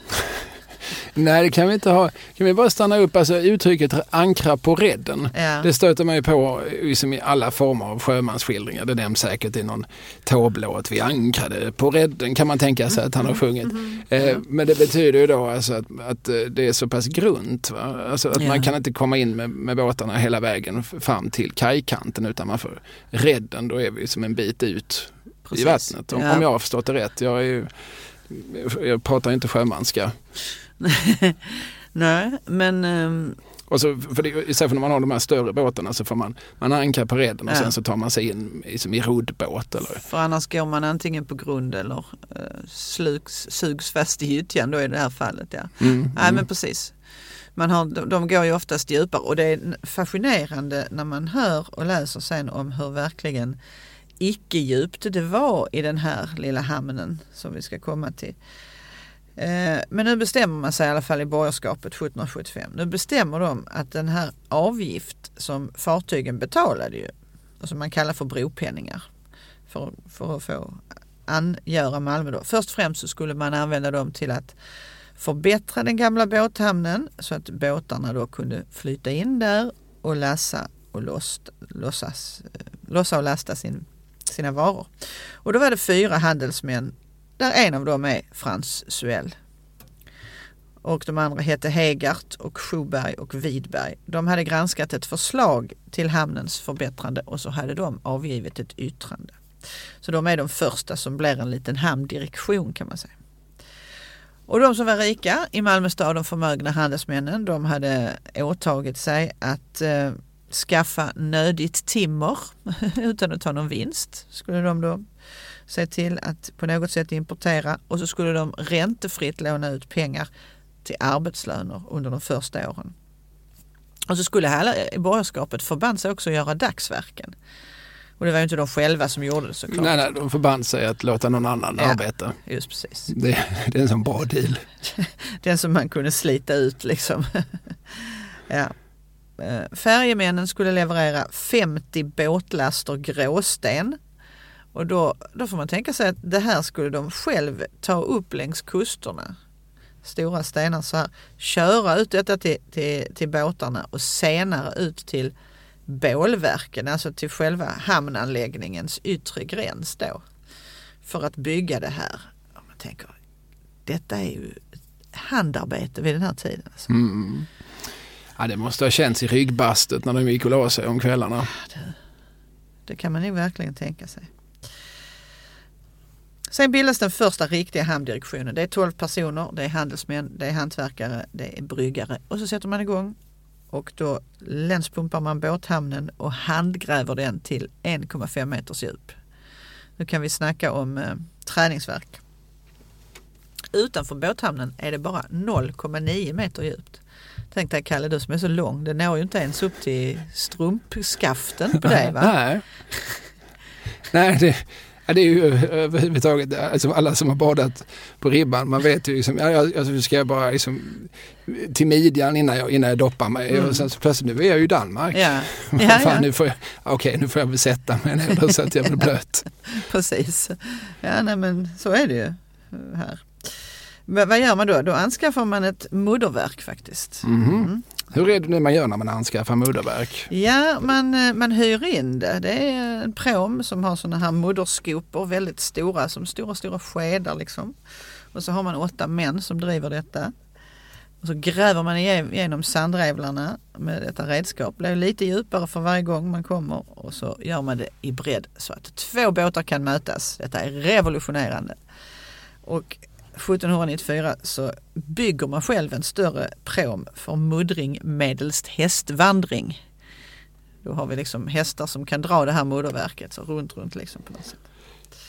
Nej, det kan vi inte ha. Kan vi bara stanna upp, alltså uttrycket ankra på redden. Ja. Det stöter man ju på liksom i alla former av sjömansskildringar. Det nämns säkert i någon tåblå att vi ankrade på redden kan man tänka sig att han har sjungit. Eh, men det betyder ju då alltså att, att eh, det är så pass grunt. Va? Alltså att Ja. man kan inte komma in med, med båtarna hela vägen fram till kajkanten utan man får redden, då är vi som en bit ut i vattnet. Om, Ja. om jag har förstått det rätt. Jag, är ju, jag pratar inte sjömanska. Nej, men ehm, Och så, för det, för när man har de här större båtarna så får man, man ankar på redden och Ja. sen så tar man sig in i, som i roddbåt. Eller, för annars går man antingen på grund eller eh, slugs, sugs fast i gyttjan då i det här fallet. Ja. mm, Nej mm. men precis. Man har, de, de går ju oftast djupare och det är fascinerande när man hör och läser sen om hur verkligen icke djupt det var i den här lilla hamnen som vi ska komma till. Eh, men nu bestämmer man sig i alla fall i borgerskapet 1775. Nu bestämmer de att den här avgift som fartygen betalade ju, och som man kallar för bropenningar för, för att få angöra Malmö då. Först och främst så skulle man använda dem till att förbättra den gamla båthamnen så att båtarna då kunde flyta in där och lassa och lost, lossas, eh, lossa och lasta sin, sina varor. Och då var det fyra handelsmän där en av dem är Frans Suell. Och de andra hette Hegart och Schuberg och Widberg. De hade granskat ett förslag till hamnens förbättrande och så hade de avgivit ett yttrande. Så de är de första som blir en liten hamndirektion kan man säga. Och de som var rika i Malmö stad, de förmögna handelsmännen, de hade åtagit sig att eh, skaffa nödigt timmer utan att ta någon vinst. Skulle de då se till att på något sätt importera och så skulle de räntefritt låna ut pengar till arbetslöner under de första åren. Och så skulle alla i borgerskapet förband sig också att göra dagsverken. Och det var ju inte de själva som gjorde det såklart. Nej, nej, de förband sig att låta någon annan Ja. arbeta. Just precis. Det, det är en sån bra deal. Den som man kunde slita ut liksom. ja. Eh, färjemännen skulle leverera 50 båtlaster gråsten. Och då, då får man tänka sig att det här skulle de själv ta upp längs kusterna. Stora stenar så här. Köra ut detta till, till, till båtarna och senare ut till bålverken, alltså till själva hamnanläggningens yttre gräns då. För att bygga det här. Och man tänker, detta är ju handarbete vid den här tiden. Alltså. Mm. mm, mm. Ja, det måste ha känts i ryggbastet när de gick och la sig om kvällarna. Det kan man nog verkligen tänka sig. Sen bildas den första riktiga hamndirektionen. Det är 12 personer, det är handelsmän, det är hantverkare, det är bryggare. Och så sätter man igång och då länspumpar man båthamnen och handgräver den till 1,5 meters djup. Nu kan vi snacka om eh, träningsverk. Utanför båthamnen är det bara 0,9 meter djupt. Tänk dig Kalle, du som är så lång, det når ju inte ens upp till strumpskaften på dig va? Nej. Nej, det, det är ju överhuvudtaget, alltså alla som har badat på ribban, man vet ju liksom, ja, jag, alltså ska jag bara liksom, till midjan innan jag, innan jag doppar mig Mm. och sen så plötsligt, nu är jag ju i Danmark. Ja, ja, Fan, ja. nu får jag, okej nu får jag väl sätta mig ner så att jag blir blöt. precis. Ja, nej, men så är det ju här. Men vad gör man då? Då anskaffar man ett mudderverk faktiskt. Mhm. Mm. Hur är det nu man gör när man anskaffar mudderverk? Ja, man, eh, man hyr in det. Det är en pråm som har sådana här mudderskopor, väldigt stora, som stora, stora skedar liksom. Och så har man åtta män som driver detta. Och så gräver man ige- igenom sandrevlarna med detta redskap. Det blir lite djupare för varje gång man kommer och så gör man det i bredd så att två båtar kan mötas. Detta är revolutionerande. Och 1794 så bygger man själv en större pråm för muddring medelst hästvandring. Då har vi liksom hästar som kan dra det här mudderverket så runt, runt liksom på något sätt.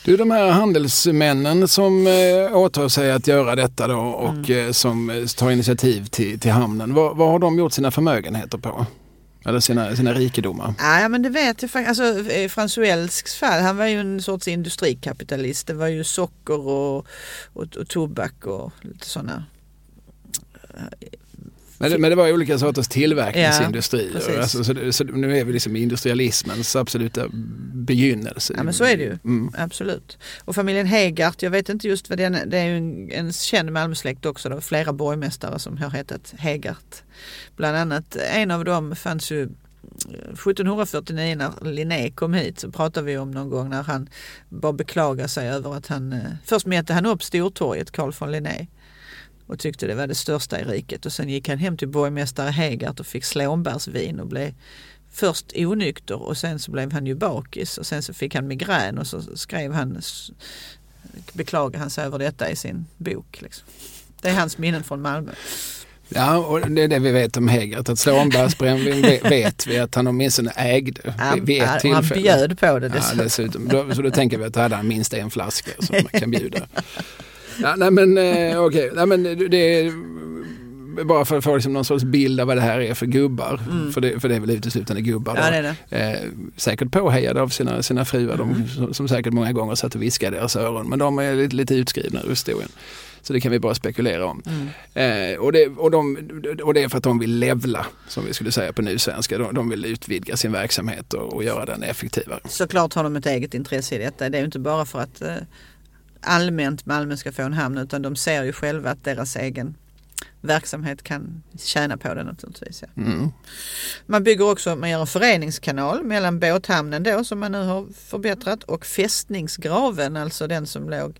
Du, de här handelsmännen som eh, åtar sig att göra detta då och Mm. eh, som eh, tar initiativ till, till hamnen, vad, vad har de gjort sina förmögenheter på? Eller sina, sina rikedomar? Ja men det vet jag faktiskt. Alltså eh, Franzuelsks fall, han var ju en sorts industrikapitalist. Det var ju socker och, och, och tobak och lite sådana. Eh, men det, men det var olika sorters tillverkningsindustrier. Ja, alltså, så, så nu är vi liksom i industrialismens absoluta begynnelse. Ja men så är det ju. Mm. Absolut. Och familjen Hegart, jag vet inte just vad den det är ju en, en känd Malmösläkt också. Det var flera borgmästare som har hetat Hegart. Bland annat en av dem fanns ju 1749 när Linné kom hit så pratade vi om någon gång när han bara beklagade sig över att han eh, Först mätte han upp Stortorget, Carl von Linné och tyckte det var det största i riket och sen gick han hem till borgmästare Hegart och fick slånbärsvin och blev först onykter och sen så blev han ju bakis och sen så fick han migrän och så skrev han, beklagade han sig över detta i sin bok. Liksom. Det är hans minnen från Malmö. Ja, och det är det vi vet om Hegert. Att Slånbergs brännvin vet vi att han åtminstone ägde Ja, vid ett ja, tillfälle. han bjöd på det Ja, dessutom. dessutom. Då, så då tänker vi att då hade han minst en flaska som man kan bjuda. Ja, nej men eh, okej, men det är bara för att få liksom någon sorts bild av vad det här är för gubbar. För, det, för det är väl uteslutande gubbar. Mm. Ja, det är det. Eh, säkert påhejade av sina, sina fruar, Mm. de, som, som säkert många gånger satt och viskade i deras öron. Men de är lite, lite utskrivna ur historien. Så det kan vi bara spekulera om. Mm. Eh, och, det, och, de, och det är för att de vill levla, som vi skulle säga på nysvenska. De, de vill utvidga sin verksamhet och, och göra den effektivare. Såklart har de ett eget intresse i detta. Det är ju inte bara för att eh, allmänt Malmö ska få en hamn utan de ser ju själva att deras egen verksamhet kan tjäna på det naturligtvis. Ja. Mm. Man bygger också, man gör en föreningskanal mellan båthamnen då som man nu har förbättrat och fästningsgraven, alltså den som låg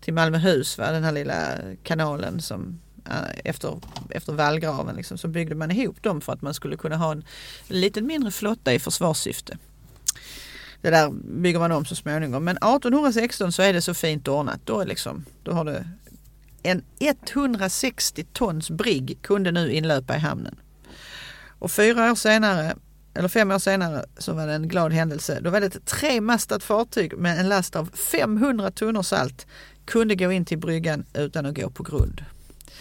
till Malmöhus, va? den här lilla kanalen som eh, efter, efter vallgraven liksom, så byggde man ihop dem för att man skulle kunna ha en lite mindre flotta i försvarssyfte. Det där bygger man om så småningom. Men 1816 så är det så fint ordnat. Då, är liksom, då har det en 160 tons brigg kunde nu inlöpa i hamnen. Och fyra år senare, eller fem år senare, så var det en glad händelse. Då var det ett tremastat fartyg med en last av 500 tunnor salt kunde gå in till bryggan utan att gå på grund.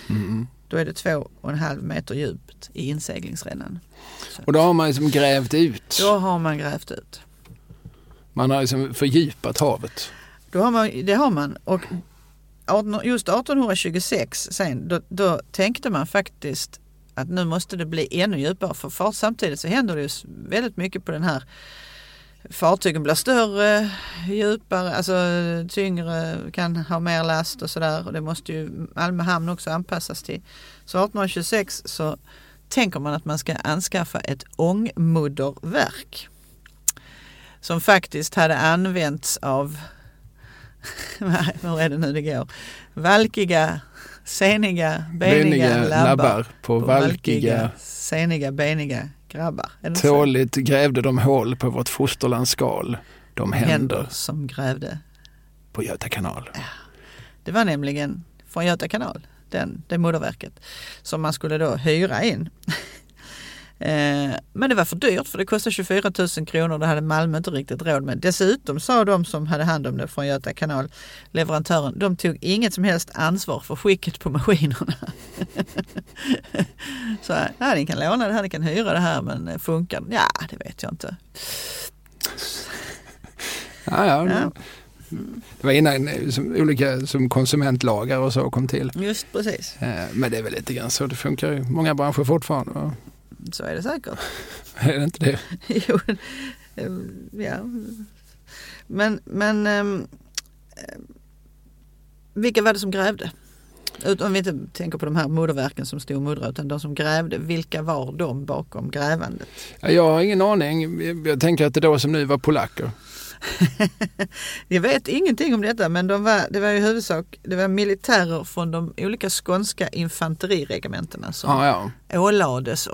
Mm. Då är det två och en halv meter djupt i inseglingsrännan. Och då har man liksom grävt ut. Då har man grävt ut. Man har liksom fördjupat havet. Då har man, det har man. Och just 1826 sen, då, då tänkte man faktiskt att nu måste det bli ännu djupare. För fart, samtidigt så händer det ju väldigt mycket på den här Fartygen blir större, djupare, alltså tyngre, kan ha mer last och sådär. Och det måste ju Malmö hamn också anpassas till. Så 1826 så tänker man att man ska anskaffa ett ångmudderverk. Som faktiskt hade använts av, hur är det nu det går, valkiga, seniga, beniga, Beniga labbar. labbar på valkiga. seniga, beniga grabbar. Inte så? Tåligt grävde de hål på vårt fosterlands skal. De händer Händer som grävde. på Göta kanal. Det var nämligen från Göta kanal, den, det moderverket, som man skulle då hyra in. Eh, Men det var för dyrt för det kostade 24 000 kronor. Det hade Malmö inte riktigt råd med. Dessutom sa de som hade hand om det från Göta kanal, leverantören, de tog inget som helst ansvar för skicket på maskinerna. Så ja, ni kan låna det här, ni kan hyra det här men eh, funkar det? Ja, det vet jag inte. Ja, ja. Ja. Det var innan eh, som, olika som konsumentlagar och så kom till. Just precis, Men det är väl lite grann så det funkar i många branscher fortfarande. Så är det säkert. Är det inte det? Jo, eh, ja. Men, men eh, vilka var det som grävde? Om vi inte tänker på de här moderverken som stod och muddrade utan de som grävde, vilka var de bakom grävandet? Ja, Jag har ingen aning. Jag- Jag tänker att det då som nu var polacker. Jag vet ingenting om detta men de var, det var i huvudsak det var militärer från de olika skånska infanteriregementena som Ja, ja. ålades.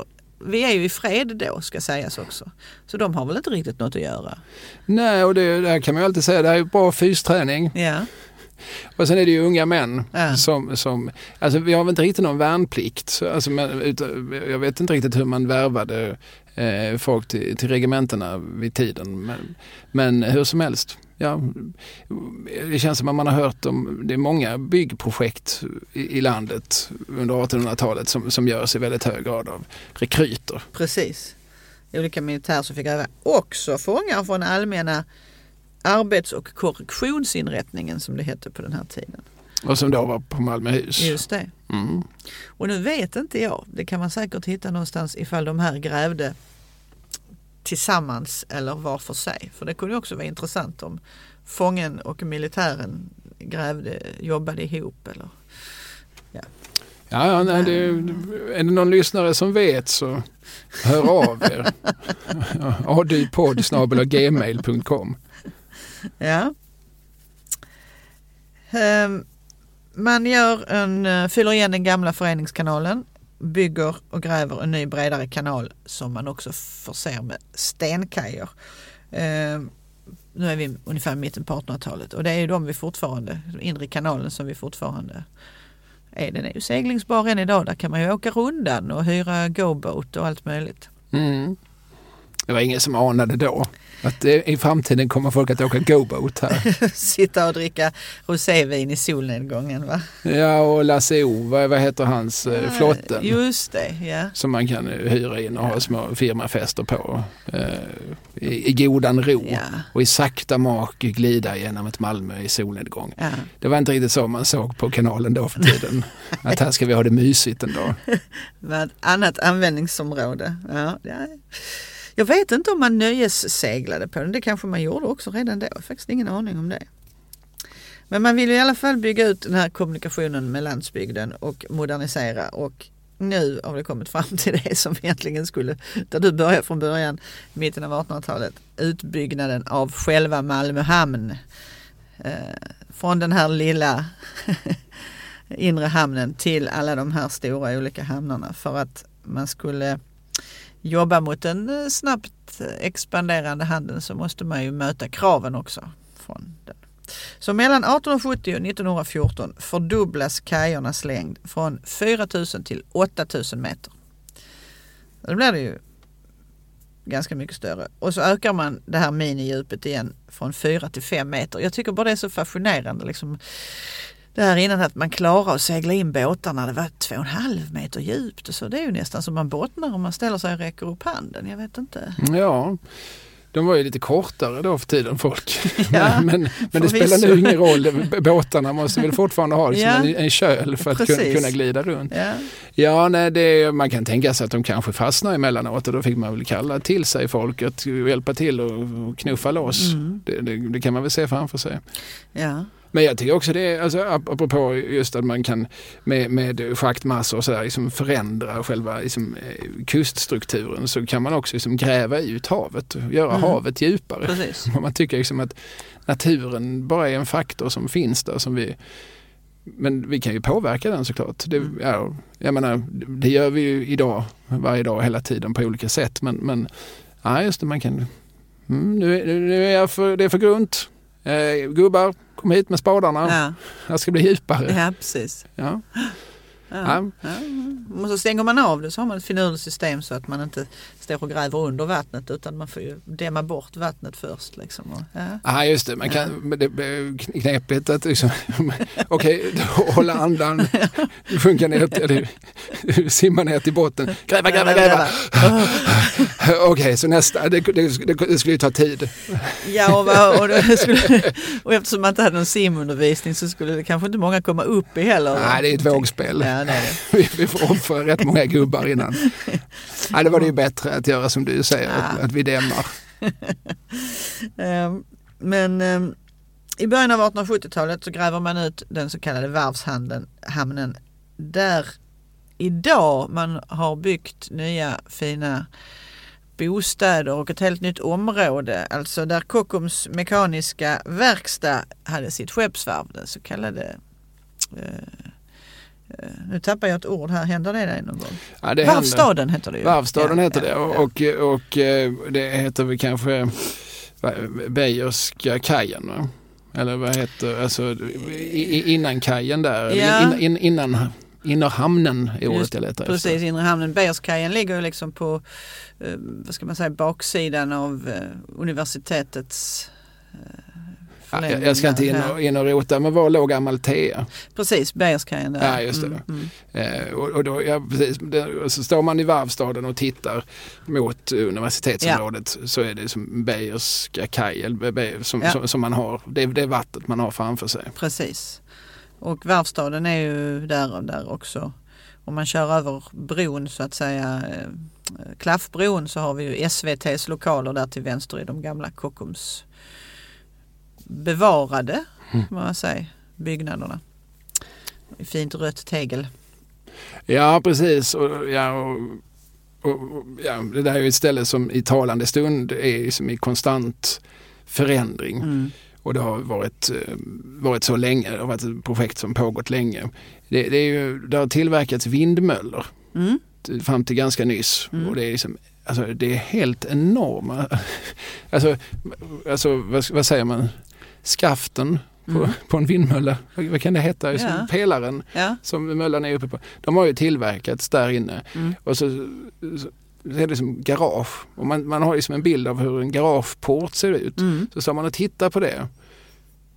Vi är ju i fred då ska sägas också. Så de har väl inte riktigt något att göra. Nej, och det, det kan man ju alltid säga, det här är bra fysträning. Ja, Och sen är det ju unga män Ja. som, som, alltså vi har väl inte riktigt någon värnplikt. Så, alltså, men, jag vet inte riktigt hur man värvade eh, folk till, till regementena vid tiden. Men, men hur som helst, ja, det känns som att man har hört om, det är många byggprojekt i, i landet under 1800-talet som, som görs i väldigt hög grad av rekryter. precis. Olika militärer som fick öva. Också fångar från allmänna arbets och korrektionsinrättningen som det hette på den här tiden. Och som då var på Malmöhus. Just det. Mm. Och nu vet inte jag, det kan man säkert hitta någonstans ifall de här grävde tillsammans eller var för sig. För det kunde också vara intressant om fången och militären grävde, jobbade ihop eller Ja, ja nej, det, är det någon lyssnare som vet så hör av er. adupodd.gmail.com Ja. Ehm, Man gör en, eh, fyller igen den gamla föreningskanalen bygger och gräver en ny bredare kanal som man också förser med stenkajer. Eh, nu är vi ungefär i mitten på 1800-talet och det är ju de vi fortfarande, inre kanalen som vi fortfarande är. Den är ju seglingsbar än idag. Där kan man ju åka rundan och hyra go-boat och allt möjligt. Mm. Det var ingen som anade då att i framtiden kommer folk att åka GoBoat här. Sitta och dricka rosévin i solnedgången va? Ja och Lasse O, vad, vad heter hans eh, Ja, flotten? Just det, ja. Som man kan eh, hyra in och ha små firmafester på. Eh, i, I godan ro Ja. och i sakta mak glida genom ett Malmö i solnedgång. ja. Det var inte riktigt så man såg på kanalen då för tiden. att här ska vi ha det mysigt en dag. Med ett annat användningsområde. Ja, ja. Jag vet inte om man nöjesseglade på den. Det kanske man gjorde också redan då. Jag har faktiskt ingen aning om det. Men man vill i alla fall bygga ut den här kommunikationen med landsbygden och modernisera och nu har vi kommit fram till det som egentligen skulle, där du började från början, mitten av 1800-talet, utbyggnaden av själva Malmö hamn. Eh, från den här lilla inre hamnen till alla de här stora olika hamnarna för att man skulle jobba mot en eh, snabbt expanderande handel så måste man ju möta kraven också från den. Så mellan 1870 och 1914 fördubblas kajornas längd från 4000 till 8000 meter. Då blir det ju ganska mycket större. Och så ökar man det här minidjupet igen från 4 till 5 meter. Jag tycker bara det är så fascinerande. Liksom, det här innan att man klarar att segla in båtarna, det var 2,5 meter djupt. Och så. Det är ju nästan som man bottnar om man ställer sig och räcker upp handen. Jag vet inte. Ja, de var ju lite kortare då för tiden folk. Ja, men men det spelar nu ingen roll. Båtarna måste väl fortfarande ha liksom Ja. en, en köl för att kunna, Precis. kunna glida runt. Ja, Ja, nej, det, man kan tänka sig att de kanske fastnar emellanåt och då fick man väl kalla till sig folket och hjälpa till och, och knuffa loss. Mm. Det, det, det kan man väl se framför sig. ja. Men jag tycker också det, är, alltså, ap- apropå just att man kan med, med schaktmassor och så där, liksom förändra själva liksom, eh, kuststrukturen så kan man också liksom gräva ut havet och göra Mm. havet djupare. precis. Man tycker liksom att naturen bara är en faktor som finns där som vi men vi kan ju påverka den såklart. Det, Mm. ja, jag menar, det gör vi ju idag, varje dag, hela tiden på olika sätt. Men, men ja, just det, man kan... Mm, nu, är- nu är jag för, det är för grunt. Eh, gubbar, kom hit med spadarna. Ja, Det ska bli djupare. ja precis. Ja. Ja. Ja. Och så stänger man av det så har man ett finurligt system så att man inte står och gräver under vattnet utan man får ju dämma bort vattnet först. Liksom. Ja. Ja, just det. Man kan, men det är knepigt att liksom, okej, då hålla andan, sjunka ner, eller simma ner till botten, gräva, gräva, gräva. Okej, så nästa, det, det, det, skulle ju ta tid. Ja, och, och, det skulle, och eftersom man inte hade någon simundervisning så skulle det kanske inte många komma upp i heller. Nej, det är ett vågspel. Ja, det är det. Vi, vi får offra rätt många gubbar innan. Nej, det var det ju bättre att göra som du säger, att, Ja. att vi dämmar. Ehm, Men ehm, i början av 1870-talet så gräver man ut den så kallade varvshamnen hamnen där idag man har byggt nya fina bostäder och ett helt nytt område. Alltså där Kockums mekaniska verkstad hade sitt skeppsvarv, den så kallade eh, nu tappar jag ett ord här, händer det dig någon gång? Ja, det. Varvstaden heter det ju. Varvstaden Ja, heter ja, det ja. och, och, och eh, det heter väl kanske Beijerska kajen va? Eller vad heter, alltså innan kajen där, Ja. in, in, innan innerhamnen är ordet Just jag letar Precis, efter. inre hamnen. Beijerskajen ligger ju liksom på eh, vad ska man säga, baksidan av eh, universitetets eh, förlängning jag ska inte in och, in och rota, men var låg Amalthea? Precis, Beijerskajen där. Ja, just det. Mm, mm. Eh, och, och då, ja, precis, och så står man i varvstaden och tittar mot universitetsområdet så är det som Beijerska kaj som, Ja. som, som man har, det, det är vattnet man har framför sig. Precis. Och varvstaden är ju där, där också. Om man kör över bron så att säga, eh, Klaffbron så har vi ju SVTs lokaler där till vänster i de gamla Kockums bevarade, Mm. man säga, byggnaderna. I fint rött tegel. Ja, precis. Och, ja, och, och, ja, det där är ju ett ställe som i talande stund är liksom i konstant förändring. Mm. Och det har varit, eh, varit så länge, det har varit ett projekt som pågått länge. Det, det, är ju, det har tillverkats vindmöllor Mm. fram till ganska nyss. Mm. Och det är liksom Alltså det är helt enorma, alltså, alltså vad, vad säger man, skaften på, Mm. på en vindmölla, vad, kan det heta, Ja. som pelaren Ja. som möllan är uppe på. De har ju tillverkats där inne Mm. och så, så är det som garage. Och man, man har ju som en bild av hur en garageport ser ut. Mm. Så står man och tittar på det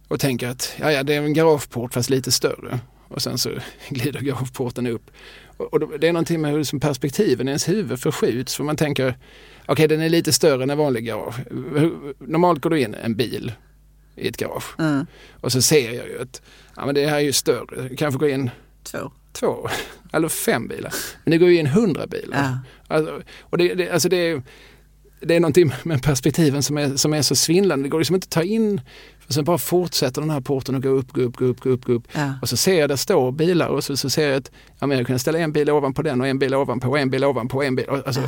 och tänker att ja, ja, det är en garageport fast lite större. Och sen så glider garageporten upp. Och, och det är någonting med hur som perspektiven i ens huvud förskjuts. För man tänker, okej den är lite större än en vanlig garage. Normalt går du in en bil i ett garage Mm. och så ser jag ju att ja, men det här är ju större. Det kanske går in Två. två eller fem bilar. Men det går ju in hundra bilar. Ja. Alltså, och det, det, alltså det, är, det är någonting med perspektiven som är, som är så svindlande. Det går liksom inte att ta in. För sen bara fortsätter den här porten att gå upp, gå upp, gå upp, gå upp, gå upp. Ja. Och så ser jag där står bilar och så, så ser jag att ja, men jag kan ställa en bil ovanpå den och en bil ovanpå och en bil ovanpå och en bil. och- Alltså,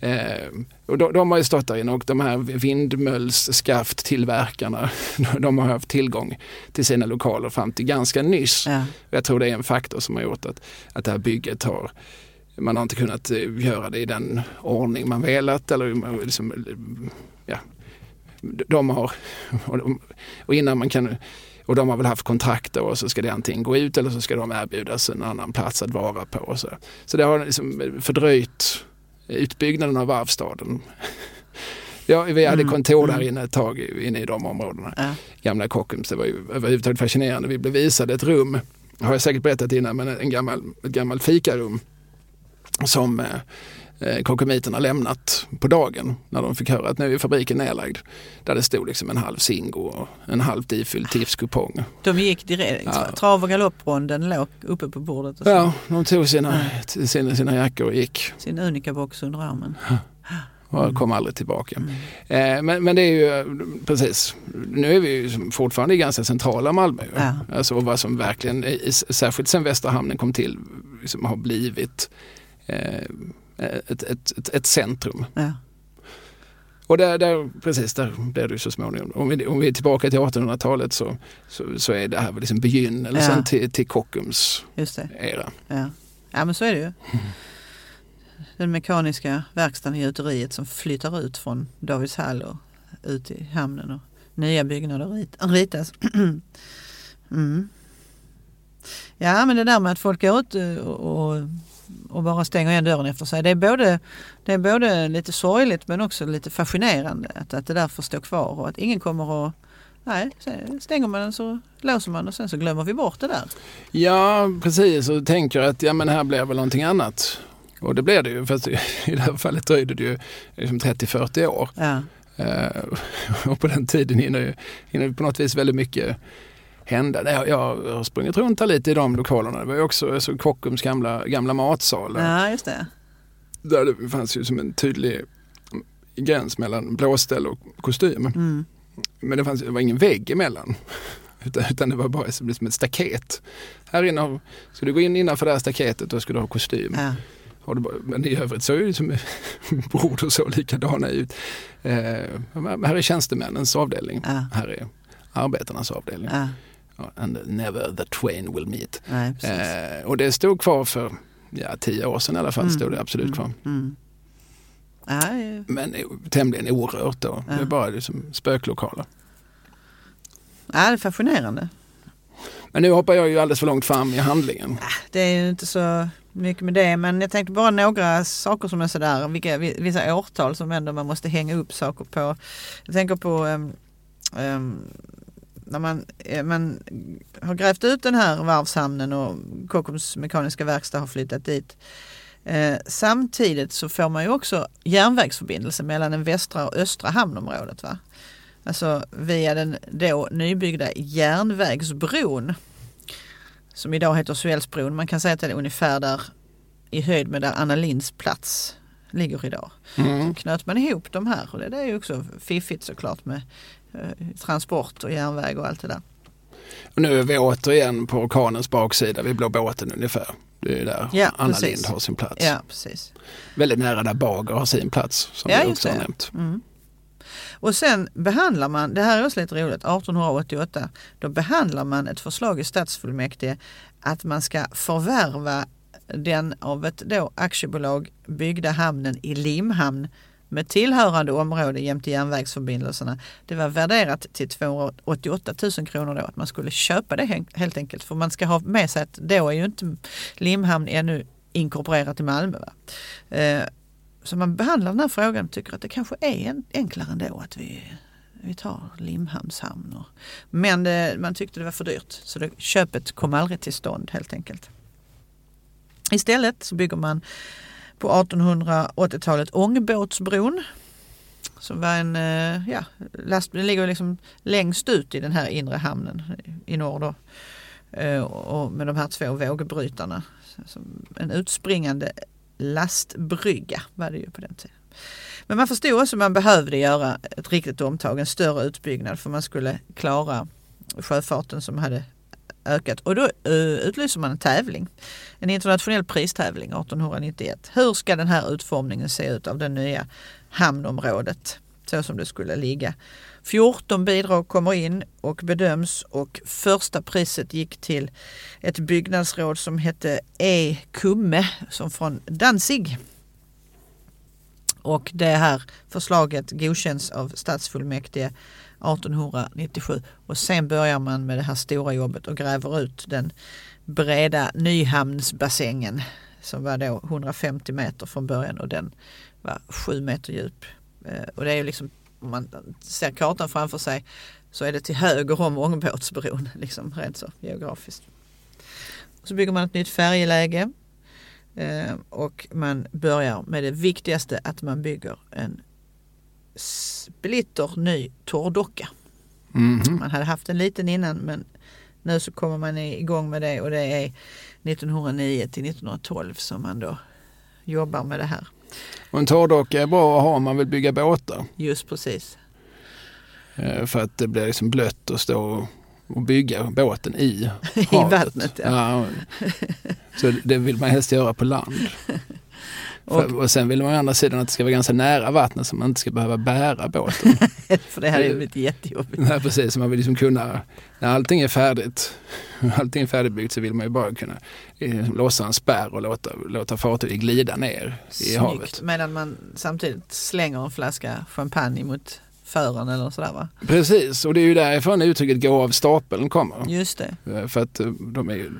eh, och de, de har ju stått där inne och de här vindmöllsskafttillverkarna de har haft tillgång till sina lokaler fram till ganska nyss. Ja. Jag tror det är en faktor som har gjort att, att det här bygget har man har inte kunnat eh, göra det i den ordning man velat eller liksom, eh, ja, de har och, de, och innan man kan och de har väl haft kontrakt och så ska det antingen gå ut eller så ska de erbjudas en annan plats att vara på. Så. så det har liksom fördröjt utbyggnaden av varvstaden. Ja, vi hade Mm, kontor där mm. inne ett tag inne i de områdena Ja. gamla Kockums. Det var ju överhuvudtaget fascinerande. Vi blev visade ett rum, har jag säkert berättat innan, men en gammal, ett gammalt fikarum som eh, Kockumiterna lämnat på dagen när de fick höra att nu är fabriken nedlagd. Där det stod liksom en halv Zingo och en halvt ifylld tipskupong. De gick direkt, Ja. trav och galoppronden låg uppe på bordet Ja, de tog sina, sina, sina jackor och gick sin Unica-box under armen. och kom aldrig tillbaka. Mm. Eh, men, men det är ju precis, nu är vi ju fortfarande i ganska centrala Malmö. Ja. Alltså vad som verkligen, särskilt sen Västerhamnen kom till, liksom har blivit eh, ett, ett, ett, ett centrum. Ja. Och där, där, precis, där blir det så småningom. Om vi, om vi är tillbaka till 1800-talet så, så, så är det här väl liksom begynnelsen Ja. till, till Kockums Just det. era. Ja. ja, men så är det ju. Den mekaniska verkstaden i gjuteriet som flyttar ut från Davidshall och ut i hamnen och nya byggnader rit, ritas. mm. Ja, men det där med att folk går ut eh, och, och, och bara stänger igen dörren efter sig. Det är, både, det är både lite sorgligt men också lite fascinerande att, att det där får stå kvar och att ingen kommer att Nej, stänger man den så låser man och sen så glömmer vi bort det där. Ja, precis. Och tänker att ja, men här blir väl någonting annat. Och det blev det ju. Fast i det här fallet dröjde det ju liksom 30-40 år. Ja, Eh, och på den tiden hinner ju hinner på något vis väldigt mycket hända. Jag, jag har sprungit runt här lite i de lokalerna. Det var ju också alltså, Kockums gamla, gamla matsal. ja just det. Där det fanns ju som en tydlig gräns mellan blåställ och kostym. Mm. Men det, fanns, det var ingen vägg emellan. Utan, utan det var bara som liksom ett staket. Här inne har- ska du gå in innanför det här staketet då ska du ha kostym. Ja. Bara, men i övrigt så är ju liksom bord och så likadana ut. Eh, här är tjänstemännens avdelning. Ja. Här är arbetarnas avdelning. Ja. And never the twain will meet. Nej. Eh, och det stod kvar för ja, tio år sedan i alla fall. Stod det absolut kvar. Mm. Ja. Men tämligen orört då. Det är bara liksom spöklokaler. ja, det är fascinerande. Men nu hoppar jag ju alldeles för långt fram i handlingen. Det är ju inte så mycket med det men jag tänkte bara några saker som är sådär, vilka, vissa årtal som ändå man måste hänga upp saker på. Jag tänker på ehm, när man, eh, man har grävt ut den här varvshamnen och Kockums mekaniska verkstad har flyttat dit. Eh, samtidigt så får man ju också järnvägsförbindelse mellan den västra och östra hamnområdet. Va? Alltså via den då nybyggda järnvägsbron som idag heter Suellsbron. Man kan säga att det är ungefär där i höjd med där Anna Linds plats ligger idag. Mm. Knöt man ihop de här och det, är ju också fiffigt såklart med transport och järnväg och allt det där. Och nu är vi återigen på orkanens baksida vid Blå båten ungefär. Det är där Ja, Anna precis. Lind har sin plats. Ja, precis. Väldigt nära där Bager har sin plats som Ja, vi också har nämnt. Mm. Och sen behandlar man, det här är också lite roligt, 1888, då behandlar man ett förslag i stadsfullmäktige att man ska förvärva den av ett då aktiebolag byggda hamnen i Limhamn med tillhörande område jämte järnvägsförbindelserna. Det var värderat till 288 000 kronor då att man skulle köpa det helt enkelt. För man ska ha med sig att då är ju inte Limhamn ännu inkorporerat i Malmö. Va? Eh, så man behandlar den här frågan och tycker att det kanske är enklare ändå att vi, vi tar Limhamns hamn. Men eh, man tyckte det var för dyrt så det, köpet kom aldrig till stånd helt enkelt. Istället så bygger man på 1880-talet Ångbåtsbron. Som var en, eh, ja, last, den ligger liksom längst ut i den här inre hamnen i norr då. Eh, och med de här två vågbrytarna. En utspringande lastbrygga var det ju på den tiden. Men man förstod också att man behövde göra ett riktigt omtag, en större utbyggnad för man skulle klara sjöfarten som hade ökat. Och då uh, utlyser man en tävling. En internationell pristävling 1891. Hur ska den här utformningen se ut av det nya hamnområdet? Så som det skulle ligga. 14 bidrag kommer in och bedöms och första priset gick till ett byggnadsråd som hette E. Kumme som från Danzig. Och det här förslaget godkänns av stadsfullmäktige 1897 och sen börjar man med det här stora jobbet och gräver ut den breda Nyhamnsbassängen som var då 150 meter från början och den var 7 meter djup. Eh, och det är ju liksom, om man ser kartan framför sig så är det till höger om ångbåtsbron, liksom rent så geografiskt. Så bygger man ett nytt färjeläge eh, och man börjar med det viktigaste att man bygger en splitter ny torrdocka. Mm -hmm. Man hade haft en liten innan men nu så kommer man igång med det och det är 1909 till 1912 som man då jobbar med det här. Och en torrdocka är bra att ha om man vill bygga båtar. Just precis. Eh, för att det blir liksom blött att stå och bygga båten i I vattnet. Ja. ja. Så det vill man helst göra på land. Och, och sen vill man å andra sidan att det ska vara ganska nära vattnet så man inte ska behöva bära båten. För det här är ju jättejobbigt. Nej, precis, man vill liksom kunna, när allting är färdigt, allting är färdigbyggt så vill man ju bara kunna eh, lossa en spärr och låta, låta fartyget glida ner i Snyggt, havet. Medan man samtidigt slänger en flaska champagne mot fören eller sådär va? Precis, och det är ju därifrån uttrycket gå av stapeln kommer. Just det. Eh, för att eh, de är,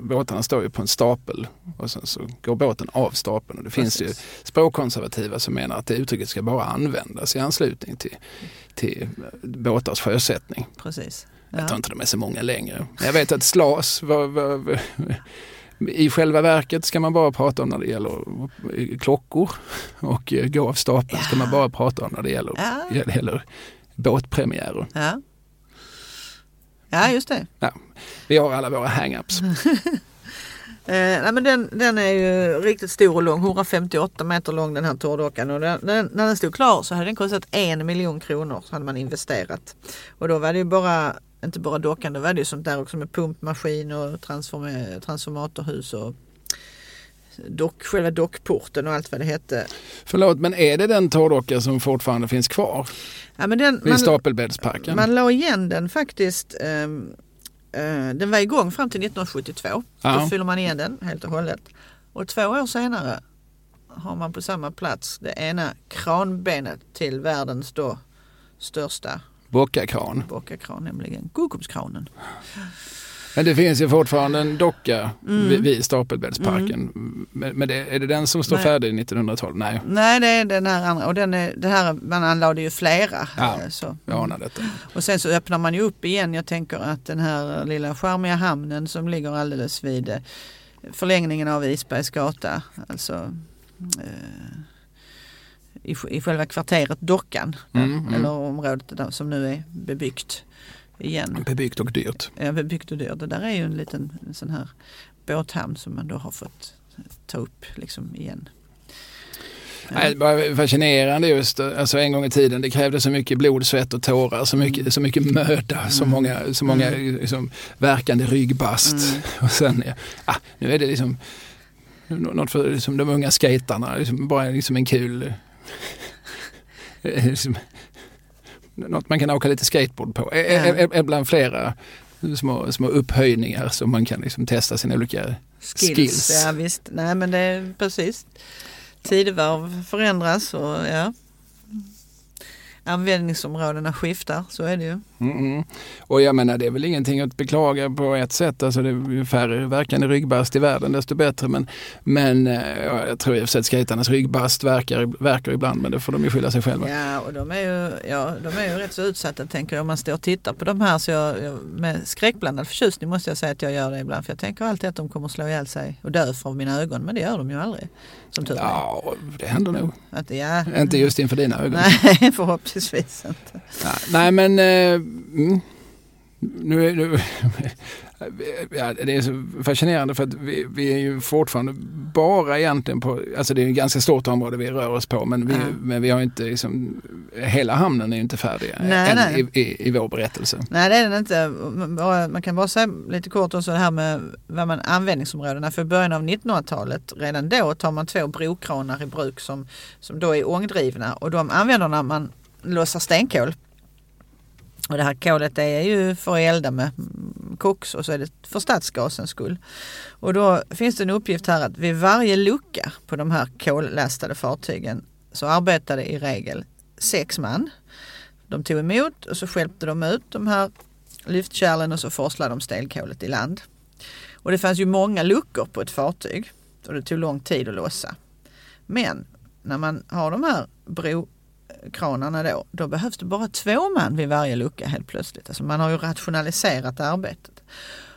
båtarna står ju på en stapel och sen så går båten av stapeln. Och det Precis. finns ju språkkonservativa som menar att det uttrycket ska bara användas i anslutning till, till båtars sjösättning. Precis. Ja. Jag tror inte de är så många längre. Men jag vet att slas var, var, var i själva verket ska man bara prata om när det gäller klockor och eh, gå av stapeln ja. ska man bara prata om när det gäller, ja. det gäller båtpremiärer. Ja. ja, just det. Ja. Vi har alla våra hang-ups. Eh, nej, men den, den är ju riktigt stor och lång, 158 meter lång den här torrdockan. Och den, den, när den stod klar så hade den kostat en miljon kronor. Så hade man investerat. Och då var det ju bara inte bara dockan, då var det sånt där också med pumpmaskin och transform transformatorhus och dock, själva dockporten och allt vad det hette. Förlåt, men är det den torrdocka som fortfarande finns kvar? Ja, men den, Vid Stapelbäddsparken? Man la igen den faktiskt. Um, uh, den var igång fram till 1972. Ja. Då fyller man igen den helt och hållet. Och två år senare har man på samma plats det ena kranbenet till världens då största Bockakran. Bockakran, nämligen Guggumskranen. Men det finns ju fortfarande en docka mm. vid, vid Stapelbäddsparken. Mm. Men, men det, är det den som står Nej. färdig 1912? Nej. Nej, det är den här andra. Och den är, det här, man anlade ju flera. Ja, så. jag anar detta. Och sen så öppnar man ju upp igen. Jag tänker att den här lilla charmiga hamnen som ligger alldeles vid eh, förlängningen av Isbergs gata. Alltså eh, i, i själva kvarteret Dockan. Mm, mm. Eller området där, som nu är bebyggt igen. Bebyggt och dyrt. Ja, bebyggt och dyrt. Det där är ju en liten en sån här båthamn som man då har fått ta upp liksom igen. Nej, bara fascinerande just, alltså en gång i tiden, det krävde så mycket blod, svett och tårar, så mycket, mm. så mycket möda, mm. så många, så många mm. liksom, verkande ryggbast. Mm. Och sen, ja, nu är det liksom något för liksom, de unga skaterna, liksom, bara liksom en kul något man kan åka lite skateboard på. Ja. Bland flera små, små upphöjningar som man kan liksom testa sina olika skills. skills. Ja visst, nej men det är precis. Tidevarv förändras och ja. Användningsområdena skiftar, så är det ju. Mm. Och jag menar det är väl ingenting att beklaga på ett sätt. Alltså det är ju färre verkande ryggbast i världen desto bättre. Men, men eh, ja, jag tror i och för sig att skejtarnas ryggbast verkar, verkar ibland men det får de ju skylla sig själva. Ja och de är ju, ja, de är ju rätt så utsatta tänker jag om man står och tittar på de här så jag, med skräckblandad förtjusning måste jag säga att jag gör det ibland. För jag tänker alltid att de kommer slå ihjäl sig och dö för mina ögon men det gör de ju aldrig. Som tur. Ja, det händer nog. Att, ja, Inte just inför dina ögon. Nej, förhoppningsvis inte. Nej, nej men eh, mm, nu är nu, ja, det är så fascinerande för att vi, vi är ju fortfarande bara egentligen på, alltså det är ett ganska stort område vi rör oss på men vi, Ja. men vi har inte liksom, hela hamnen är ju inte färdig Nej, nej. I, i, i vår berättelse. Nej det är den inte. Man kan bara säga lite kort också det här med vad man, användningsområdena. För i början av 1900-talet, redan då tar man två brokranar i bruk som, som då är ångdrivna och de använder när man lossar stenkol. Och det här kolet det är ju för att elda med koks och så är det för stadsgasens skull. Och då finns det en uppgift här att vid varje lucka på de här kollastade fartygen så arbetade i regel sex man. De tog emot och så stjälpte de ut de här lyftkärlen och så forslade de stelkolet i land. Och det fanns ju många luckor på ett fartyg och det tog lång tid att lossa. Men när man har de här kranarna då, då behövs det bara två man vid varje lucka helt plötsligt. Alltså man har ju rationaliserat arbetet.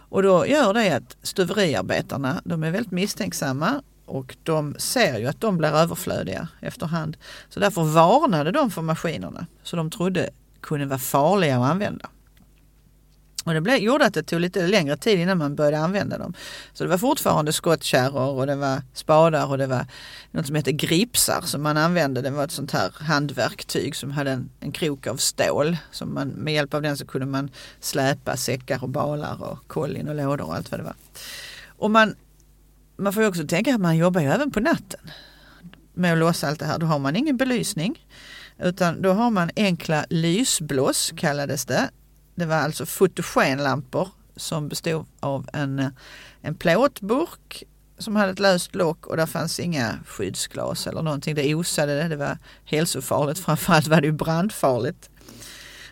Och då gör det att stuveriarbetarna, de är väldigt misstänksamma och de ser ju att de blir överflödiga efterhand. Så därför varnade de för maskinerna. Så de trodde kunde vara farliga att använda. Och det blev, gjorde att det tog lite längre tid innan man började använda dem. Så det var fortfarande skottkärror och det var spadar och det var något som hette gripsar som man använde. Det var ett sånt här handverktyg som hade en, en krok av stål. Som man, med hjälp av den så kunde man släpa säckar och balar och kollin och lådor och allt vad det var. Och man, man får ju också tänka att man jobbar ju även på natten med att låsa allt det här. Då har man ingen belysning utan då har man enkla lysblås kallades det. Det var alltså fotogenlampor som bestod av en, eh, en plåtburk som hade ett löst lock och där fanns inga skyddsglas eller någonting. Det osade det, det var hälsofarligt. Framförallt var det ju brandfarligt.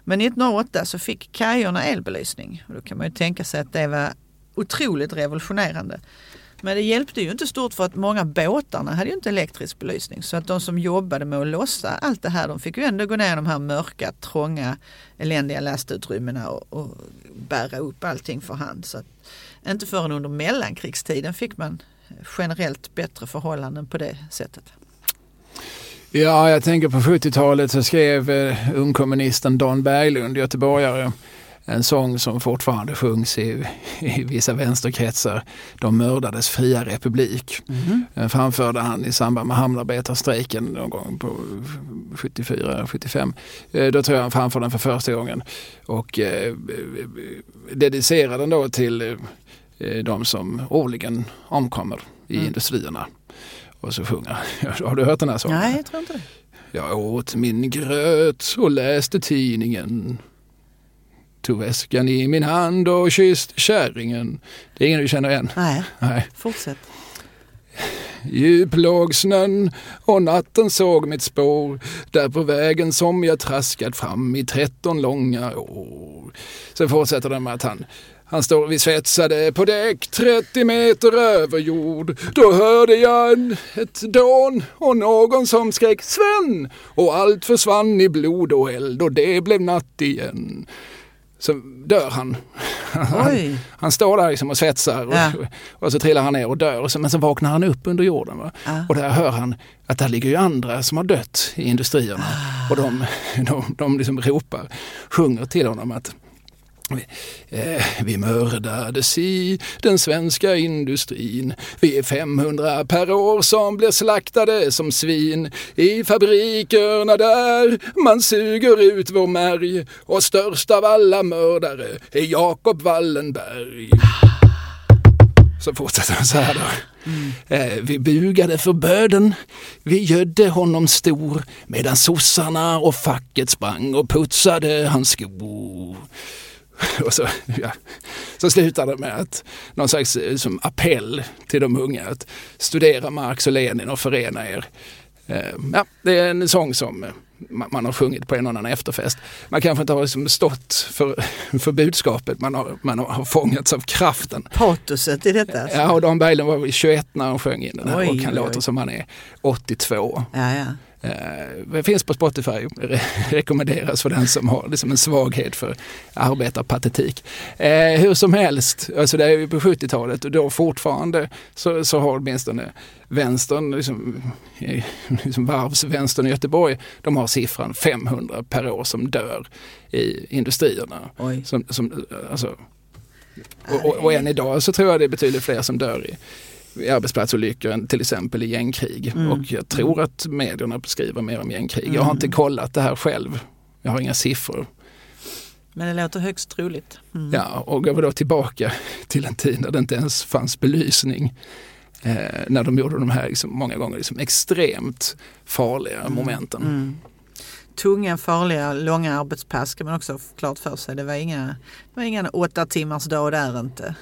Men 1908 så fick kajorna elbelysning och då kan man ju tänka sig att det var otroligt revolutionerande. Men det hjälpte ju inte stort för att många båtarna hade ju inte elektrisk belysning. Så att de som jobbade med att lossa allt det här, de fick ju ändå gå ner i de här mörka, trånga, eländiga lastutrymmena och, och bära upp allting för hand. Så att, inte förrän under mellankrigstiden fick man generellt bättre förhållanden på det sättet. Ja, jag tänker på 70-talet så skrev eh, ungkommunisten Dan Berglund, göteborgare, en sång som fortfarande sjungs i, i vissa vänsterkretsar. De mördades fria republik. Den framförde han i samband med hamnarbetarstrejken någon gång på 74-75. Då tror jag han framförde den för första gången. Och eh, dedicerade den då till eh, de som årligen omkommer i Mm. industrierna. Och så sjunger Har du hört den här sången? Nej, jag tror inte det. Jag åt min gröt och läste tidningen. Tog väskan i min hand och kysst kärringen. Det är ingen du känner igen? Nej, Nej. fortsätt. Djup låg snön och natten såg mitt spår där på vägen som jag traskat fram i tretton långa år. Sen fortsätter den med att han han står, vi svetsade på däck 30 meter över jord. Då hörde jag en, ett dån och någon som skrek Sven! Och allt försvann i blod och eld och det blev natt igen. Så dör han. Han, han står där liksom och svetsar och, Ja. och så trillar han ner och dör. Och så, men så vaknar han upp under jorden. Ja. Och där hör han att där ligger ju andra som har dött i industrierna. Och de, de, de liksom ropar, sjunger till honom att Vi mördades i den svenska industrin. Vi är 500 per år som blir slaktade som svin i fabrikerna där man suger ut vår märg och störst av alla mördare är Jakob Wallenberg. Så fortsätter han så här då. Eh, Vi bugade för böden, vi gödde honom stor medan sossarna och facket sprang och putsade hans skor. Och så, ja, så slutar det med att någon slags eh, som appell till de unga att studera Marx och Lenin och förena er. Eh, ja, det är en sång som eh, man har sjungit på en och annan efterfest. Man kanske inte har liksom stått för, för budskapet, man har, man har fångats av kraften. Patoset i detta? Alltså. Ja, och Dan Berglund var 21 när han sjöng in den här oj, och han låter som han är 82. Ja, ja. Det eh, finns på Spotify, Re rekommenderas för den som har liksom en svaghet för arbetarpatetik. Eh, hur som helst, alltså det är ju på 70-talet och då fortfarande så, så har åtminstone vänstern, liksom, liksom varvsvänstern i Göteborg, de har siffran 500 per år som dör i industrierna. Som, som, alltså, och, och, och än idag så tror jag det är betydligt fler som dör i i arbetsplatsolyckor än till exempel i gängkrig. Mm. Och jag tror att medierna skriver mer om gängkrig. Mm. Jag har inte mm. kollat det här själv. Jag har inga siffror. Men det låter högst troligt. Mm. Ja, och går vi då tillbaka till en tid när det inte ens fanns belysning. Eh, när de gjorde de här liksom, många gånger liksom, extremt farliga mm. momenten. Mm. Tunga, farliga, långa arbetspass ska man också ha klart för sig. Det var inga, det var inga åtta timmars dag där inte.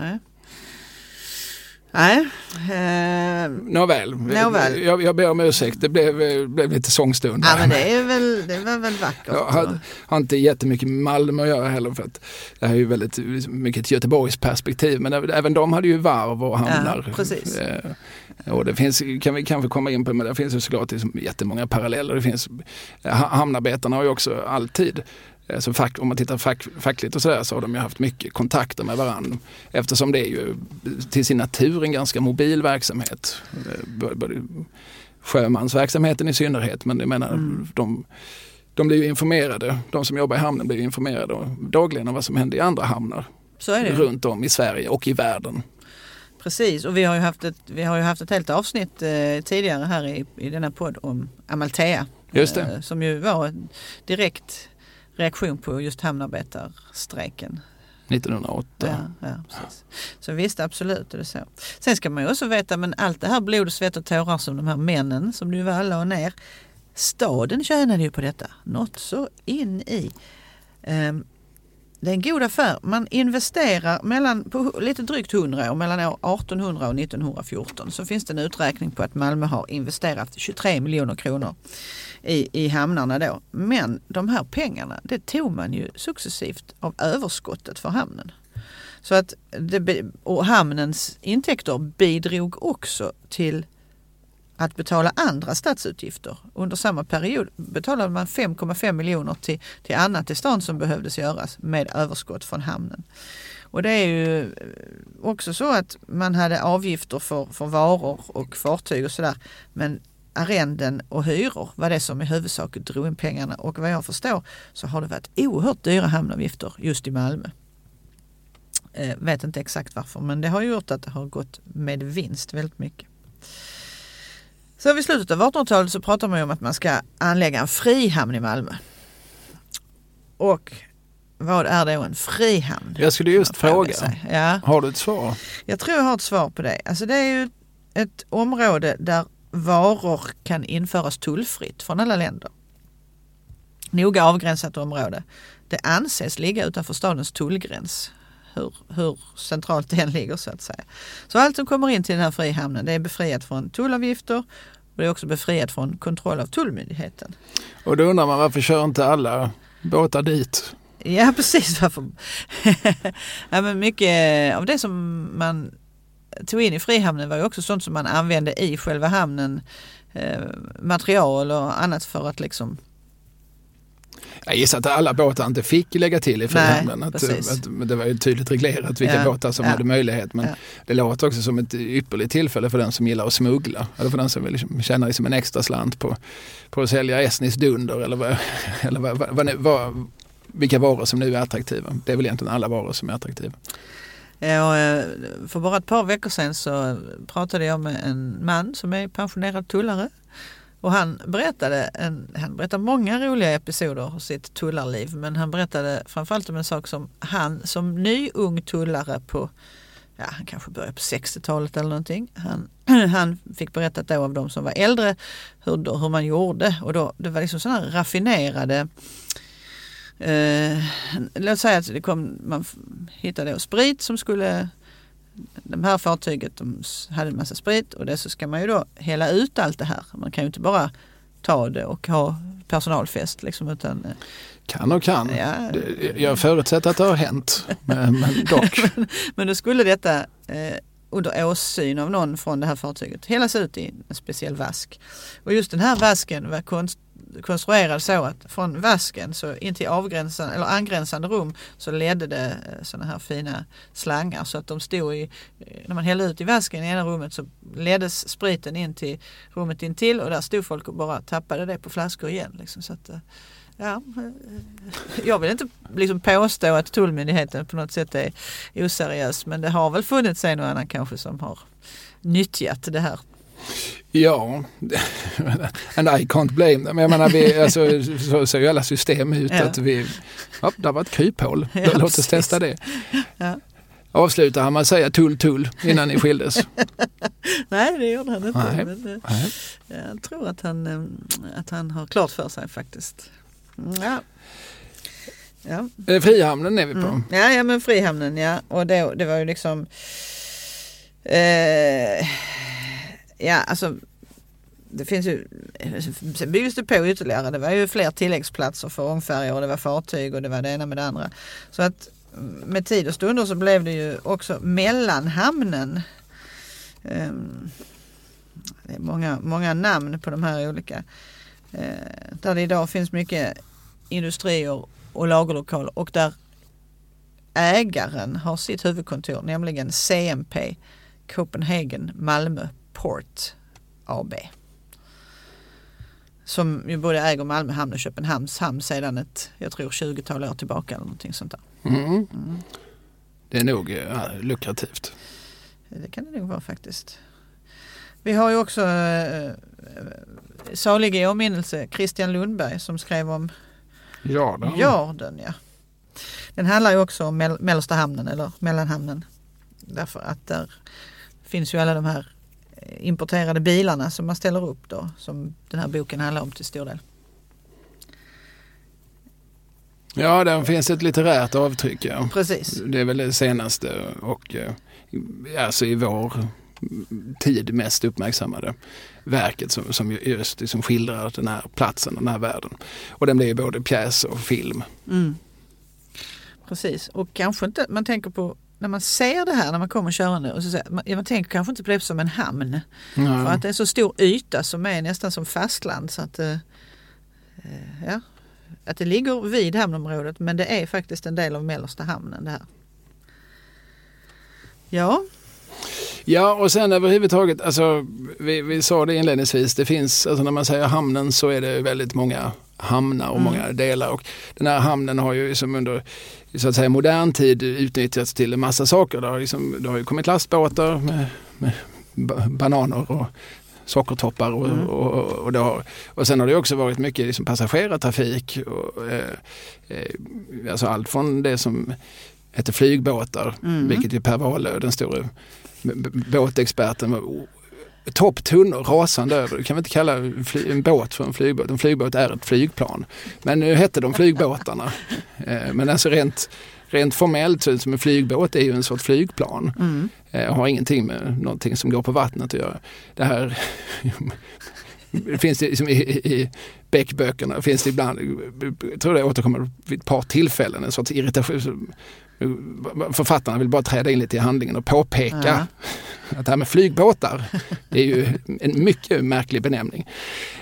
Nej. Nej. Eh, Nåväl, Nåväl. Jag, jag ber om ursäkt. Det blev, blev lite sångstund. Ja, men det, är väl, det var väl vackert. Jag har, har inte jättemycket med Malmö att göra heller för att det här är ju väldigt mycket ett Göteborgs perspektiv. Men även de hade ju varv och hamnar. Ja, precis. Eh, och det finns, kan vi kanske komma in på, men det finns ju såklart liksom jättemånga paralleller. Det finns, hamnarbetarna har ju också alltid Alltså fack, om man tittar fack, fackligt och sådär så har de ju haft mycket kontakter med varandra. Eftersom det är ju till sin natur en ganska mobil verksamhet. Eh, sjömansverksamheten i synnerhet men jag menar mm. de, de blir ju informerade, de som jobbar i hamnen blir informerade dagligen om vad som händer i andra hamnar. Runt om i Sverige och i världen. Precis och vi har ju haft ett, vi har ju haft ett helt avsnitt eh, tidigare här i, i denna podd om Amalthea. Just det. Eh, som ju var direkt reaktion på just hamnarbetarstrejken. 1908. Ja, ja, precis. Så visst, absolut är det så. Sen ska man ju också veta, men allt det här blod, svett och tårar som de här männen som du var la ner. Staden tjänade ju på detta, något så in i. Um, det är en god affär. Man investerar mellan, på lite drygt 100 år, mellan år 1800 och 1914 så finns det en uträkning på att Malmö har investerat 23 miljoner kronor i, i hamnarna då. Men de här pengarna det tog man ju successivt av överskottet för hamnen. Så att det, och hamnens intäkter bidrog också till att betala andra statsutgifter. Under samma period betalade man 5,5 miljoner till, till annat i stan som behövdes göras med överskott från hamnen. Och det är ju eh, också så att man hade avgifter för, för varor och fartyg och sådär. Men arrenden och hyror var det som i huvudsak drog in pengarna och vad jag förstår så har det varit oerhört dyra hamnavgifter just i Malmö. Eh, vet inte exakt varför men det har gjort att det har gått med vinst väldigt mycket. Så vid slutet av 1800-talet så pratar man om att man ska anlägga en frihamn i Malmö. Och vad är då en frihamn? Jag skulle just fråga. Ja. Har du ett svar? Jag tror jag har ett svar på det. Alltså det är ju ett område där varor kan införas tullfritt från alla länder. Noga avgränsat område. Det anses ligga utanför stadens tullgräns. Hur, hur centralt den ligger så att säga. Så allt som kommer in till den här frihamnen det är befriat från tullavgifter och det är också befriat från kontroll av tullmyndigheten. Och då undrar man varför kör inte alla båtar dit? Ja precis varför. ja, men mycket av det som man tog in i Frihamnen var ju också sånt som man använde i själva hamnen. Eh, material och annat för att liksom jag gissar att alla båtar inte fick lägga till i Frihamnen. Att, att, det var ju tydligt reglerat vilka ja, båtar som ja. hade möjlighet. Men ja. det låter också som ett ypperligt tillfälle för den som gillar att smuggla. Eller för den som vill tjäna liksom en extra slant på, på att sälja estniskt dunder eller, vad, eller vad, vad, vad, vilka varor som nu är attraktiva. Det är väl egentligen alla varor som är attraktiva. Ja, eh, för bara ett par veckor sedan så pratade jag med en man som är pensionerad tullare. Och han berättade, en, han berättade många roliga episoder av sitt tullarliv men han berättade framförallt om en sak som han som ny ung tullare på, ja han kanske började på 60-talet eller någonting. Han, han fick berättat då av de som var äldre hur, hur man gjorde och då, det var liksom sådana raffinerade Eh, låt säga att det kom, man hittade sprit som skulle de här fartyget de hade en massa sprit och det så ska man ju då hälla ut allt det här. Man kan ju inte bara ta det och ha personalfest liksom utan eh, Kan och kan. ja, Det- Jag förutsätter att det har hänt, men, men dock. Men då skulle detta eh, under åsyn av någon från det här fartyget hällas ut i en speciell vask. Och just den här vasken var konst, konstruerad så att från vasken så in till avgränsande, eller angränsande rum så ledde det eh, sådana här fina slangar så att de stod i, eh, när man hällde ut i vasken i ena rummet så leddes spriten in till rummet intill och där stod folk och bara tappade det på flaskor igen. Liksom, så att, eh, Ja, jag vill inte liksom påstå att tullmyndigheten på något sätt är oseriös men det har väl funnits en och annan kanske som har nyttjat det här. Ja, and I can't blame them. Jag menar, vi, alltså, så ser ju alla system ut. Ja. Att vi, ja, där var ett kryphål. Ja, Låt oss precis. testa det. Ja. Avslutar han med att säga tull tull innan ni skildes? Nej det gjorde han inte. Nej. Men, eh, Nej. jag tror att han, eh, att han har klart för sig faktiskt. Ja. Ja. Eh, Frihamnen är vi på. Mm. Ja, ja men Frihamnen ja. Och det, det var ju liksom eh, Ja alltså det finns ju, sen byggdes det på ytterligare. Det var ju fler tilläggsplatser för ångfärjor och det var fartyg och det var det ena med det andra. Så att mm, med tid och stunder så blev det ju också mellanhamnen. Ehm, det är många, många namn på de här olika. Eh, där det idag finns mycket industrier och lagerlokaler och där ägaren har sitt huvudkontor, nämligen CMP Copenhagen Malmö Port AB. Som ju både äger Malmö hamn och Köpenhamns hamn sedan ett, jag tror 20-tal år tillbaka eller någonting sånt där. Mm. Mm. Det är nog ja, lukrativt. Det kan det nog vara faktiskt. Vi har ju också eh, salig i åminnelse Christian Lundberg som skrev om Ja, då. Jarden. Ja. Den handlar ju också om Mell- Mellersta hamnen eller mellanhamnen. Därför att där finns ju alla de här eh, importerade bilarna som man ställer upp då. Som den här boken handlar om till stor del. ja, där finns ett litterärt avtryck. Ja. Precis. Det är väl det senaste och eh, alltså i vår tid mest uppmärksammade verket som, som ju just liksom skildrar den här platsen, den här världen. Och den blir både pjäs och film. Mm. Precis. Och kanske inte, man tänker på när man ser det här när man kommer körande och så säger, man, man tänker kanske inte på det som en hamn. För Ja. att det är så stor yta som är nästan som fastland. Så att, eh, eh, ja, att det ligger vid hamnområdet men det är faktiskt en del av mellersta hamnen det här. Ja, Ja, och sen överhuvudtaget, alltså, vi, vi sa det inledningsvis, det finns, alltså när man säger hamnen så är det väldigt många hamnar och Mm. många delar. Och den här hamnen har ju som under så att säga, modern tid utnyttjats till en massa saker. Det har, liksom, det har ju kommit lastbåtar med, med ba- bananer och sockertoppar och, Mm. och, och, och, det har, och sen har det också varit mycket liksom passagerartrafik. Och, eh, eh, alltså allt från det som heter flygbåtar, Mm. vilket ju Per Wahlöö, den store båtexperten, var topptunnor rasande över. Du kan väl inte kalla en båt för en flygbåt. En flygbåt är ett flygplan. Men nu hette de flygbåtarna. Eh, Men alltså rent, rent formellt så som en flygbåt är ju en sorts flygplan. mm. Eh, har ingenting med någonting som går på vattnet att göra. Det här det finns det liksom i, i bäckböckerna finns det ibland, jag tror det återkommer vid ett par tillfällen, en sorts irritation. Författarna vill bara träda in lite i handlingen och påpeka Ja. att det här med flygbåtar, det är ju en mycket märklig benämning.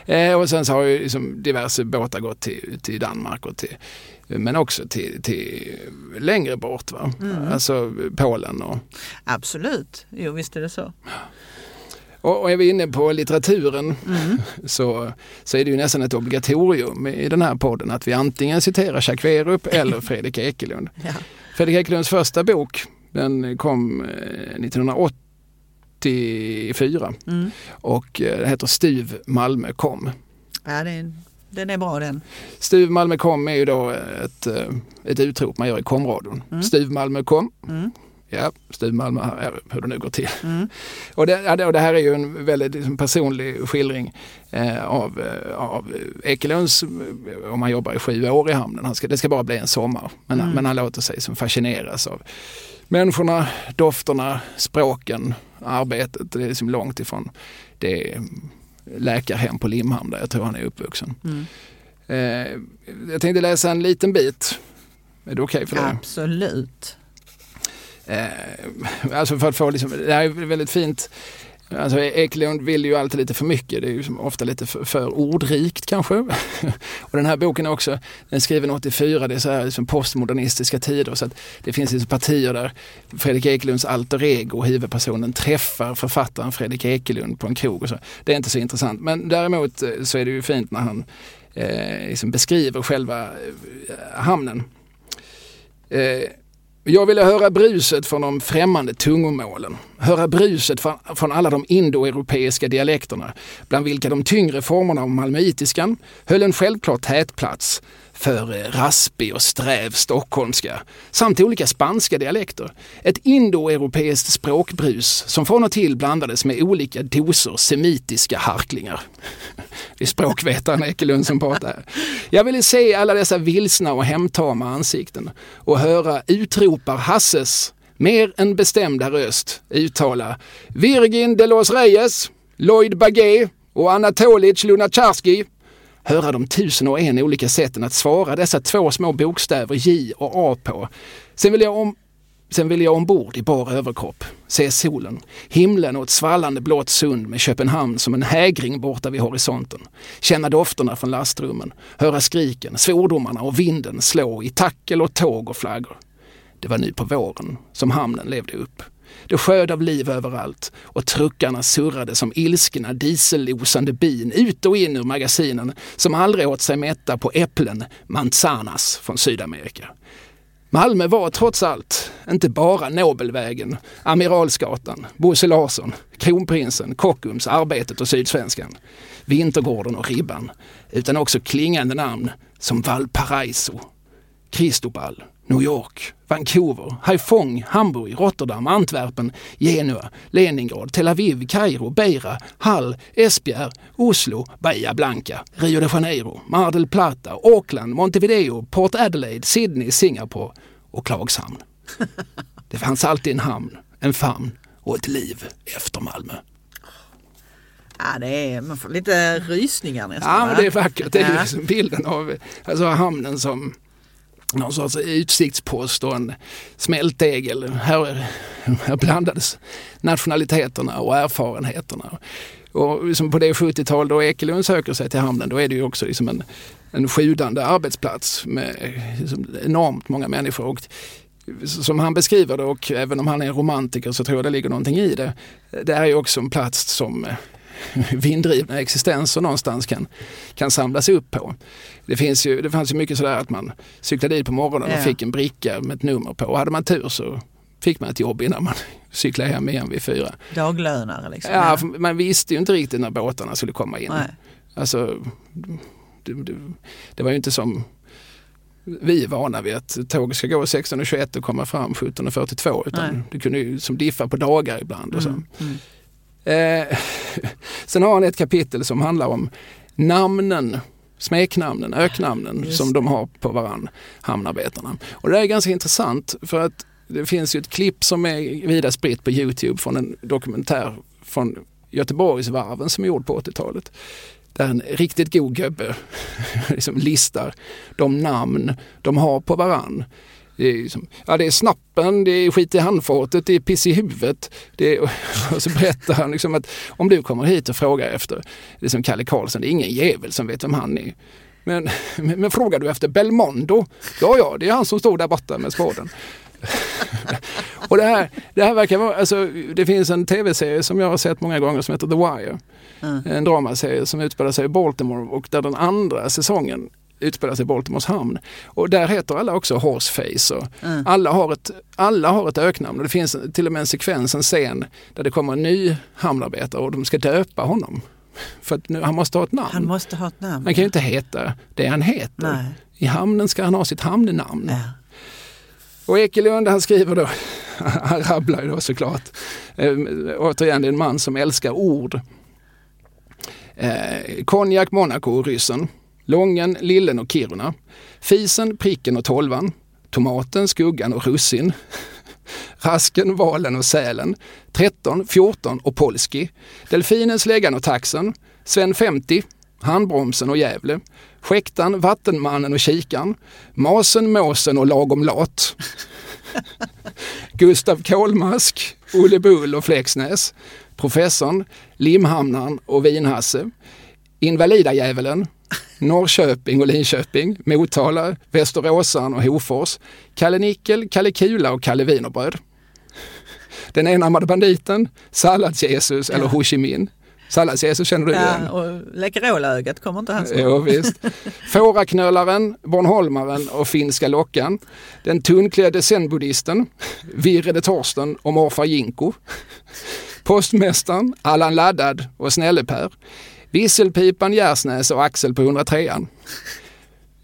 Eh, och sen så har ju liksom diverse båtar gått till, till Danmark och till, men också till, till längre bort, va? Mm. alltså Polen och absolut. Jo visst är det så. Och, och är vi inne på litteraturen Mm. så, så är det ju nästan ett obligatorium i den här podden att vi antingen citerar Jacques Werup eller Fredrik Ekelund. Ja. Fredrik Ekelunds första bok den kom eh, 1984 Mm. och eh, den heter Stuv Malmö kom. Ja, det den är bra den. Stuv Malmö kom är ju då ett, eh, ett utrop man gör i komradion. Mm. Stuv Malmö kom. Mm. Ja, Stuv Malmö, hur det nu går till. Mm. Och, det, ja, det här är ju en väldigt liksom, personlig skildring eh, av, eh, av Ekelunds, eh, om han jobbar i sju år i hamnen. Han ska, det ska bara bli en sommar. Men, mm. men han låter sig som fascineras av människorna, dofterna, språken, arbetet. Det är liksom långt ifrån det läkarhem på Limhamn där jag tror han är uppvuxen. Mm. Eh, jag tänkte läsa en liten bit. Är det okej okay för dig? Absolut. Eh, alltså för att få liksom, det här är väldigt fint. Alltså Ekelund vill ju alltid lite för mycket. Det är ju ofta lite för, för ordrikt kanske. och den här boken är också, den är skriven 84, det är så här liksom postmodernistiska tider. Så att det finns liksom partier där Fredrik Ekelunds alter ego, huvudpersonen, träffar författaren Fredrik Ekelund på en krog. Och så. Det är inte så intressant. Men däremot eh, så är det ju fint när han eh, liksom beskriver själva eh, hamnen. Eh, jag ville höra bruset från de främmande tungomålen. Höra bruset från alla de indoeuropeiska dialekterna, bland vilka de tyngre formerna av malmöitiskan höll en självklar tätplats för eh, raspig och sträv stockholmska samt olika spanska dialekter. Ett indoeuropeiskt språkbrus som från och till blandades med olika doser semitiska harklingar. Det är språkvetaren Ekelund som pratar här. Jag ville se alla dessa vilsna och hemtama ansikten och höra utropar Hasses mer än bestämda röst uttala Virgin de los Reyes, Lloyd Bagé och Anatolij Lunacharski höra de tusen och en olika sätten att svara dessa två små bokstäver J och A på. Sen vill jag om Sen ville jag ombord i bar överkropp, se solen, himlen och ett svallande blått sund med Köpenhamn som en hägring borta vid horisonten. Känna dofterna från lastrummen, höra skriken, svordomarna och vinden slå i tackel och tåg och flaggor. Det var nu på våren som hamnen levde upp. Det sköd av liv överallt och truckarna surrade som ilskna diesellosande bin ut och in ur magasinen som aldrig åt sig mätta på äpplen, manzanas från Sydamerika. Malmö var trots allt inte bara Nobelvägen, Amiralsgatan, Bosse Larsson, Kronprinsen, Kockums, Arbetet och Sydsvenskan, Vintergården och Ribban, utan också klingande namn som Valparaiso, Cristobal, New York, Vancouver, Haiphong, Hamburg, Rotterdam, Antwerpen, Genua, Leningrad, Tel Aviv, Kairo, Beira, Hall, Esbjerg, Oslo, Bahia Blanca, Rio de Janeiro, Mar del Plata, Auckland, Montevideo, Port Adelaide, Sydney, Singapore och Klagshamn. Det fanns alltid en hamn, en famn och ett liv efter Malmö. Ja, det är, man får lite rysningar nästan. Ja, men det är vackert. Det är liksom bilden av alltså, hamnen som någon sorts utsiktspost och en smältdegel. Här, här blandades nationaliteterna och erfarenheterna. Och liksom på det 70-tal då Ekelund söker sig till hamnen, då är det ju också liksom en, en sjudande arbetsplats med liksom enormt många människor. Och som han beskriver det och även om han är en romantiker så tror jag det ligger någonting i det. Det är ju också en plats som vinddrivna existenser någonstans kan, kan samlas upp på. Det, finns ju, det fanns ju mycket sådär att man cyklade dit på morgonen och fick en bricka med ett nummer på. Och hade man tur så fick man ett jobb innan man cyklade hem igen vid fyra. Daglönare liksom? Ja, man visste ju inte riktigt när båtarna skulle komma in. Nej. Alltså, det, det, det var ju inte som vi är vana vid att tåget ska gå 16.21 och komma fram 17.42 utan Nej. det kunde ju som diffa på dagar ibland. Och så. Mm, mm. Eh, sen har han ett kapitel som handlar om namnen, smeknamnen, öknamnen Just. som de har på varann, hamnarbetarna. Och det är ganska intressant för att det finns ju ett klipp som är vida spritt på Youtube från en dokumentär från Göteborgsvarven som är gjord på 80-talet. Där en riktigt god gubbe liksom listar de namn de har på varann. Det är, liksom, ja, det är snappen, det är skit i handfatet, det är piss i huvudet. Det är, och så berättar han liksom att om du kommer hit och frågar efter liksom Kalle Karlsson, det är ingen jävel som vet vem han är. Men, men, men frågar du efter Belmondo? Ja, ja, det är han som står där borta med spaden. och det här, det här verkar vara, alltså, det finns en tv-serie som jag har sett många gånger som heter The Wire. Mm. En dramaserie som utspelar sig i Baltimore och där den andra säsongen utspelar sig i Baltimores hamn. Och där heter alla också Horseface. Och mm. alla, har ett, alla har ett öknamn och det finns till och med en sekvens, en scen där det kommer en ny hamnarbetare och de ska döpa honom. För nu, han måste ha ett namn. Han måste ha ett namn. Han kan ju inte heta det han heter. Nej. I hamnen ska han ha sitt hamnnamn. Ja. Och Ekelund han skriver då han rabblar ju då såklart. Eh, återigen, det är en man som älskar ord. Eh, Konjak, Monaco, ryssen. Lången, Lillen och Kiruna. Fisen, Pricken och Tolvan. Tomaten, Skuggan och Russin. Rasken, Valen och Sälen. 13, 14 och Polski. Delfinen, Släggan och Taxen. Sven 50, Handbromsen och Gävle. Skäktan, Vattenmannen och Kikan. Masen, Måsen och Lagom lat. Gustav Kolmask, Olle Bull och Flexnäs. Professorn, Limhamnaren och Vinhasse. Invalidajävelen Norrköping och Linköping, Motala, Västeråsaren och Hofors, Kalle Nickel, Kalle Kula och Kalle Wienerbröd. Den enarmade banditen, Sallads-Jesus eller Ho Chi Minh. Sallads-Jesus känner du igen? Ja, och Läkerolögat kommer inte han så. Jo, visst. Fåraknölaren, Bornholmaren och Finska lockan. Den tunnklädde zenbuddhisten, Virrede Torsten och Morfar Jinko. Postmästaren, Allan Laddad och Snälle-Per. Visselpipan Gärsnäs och Axel på 103an.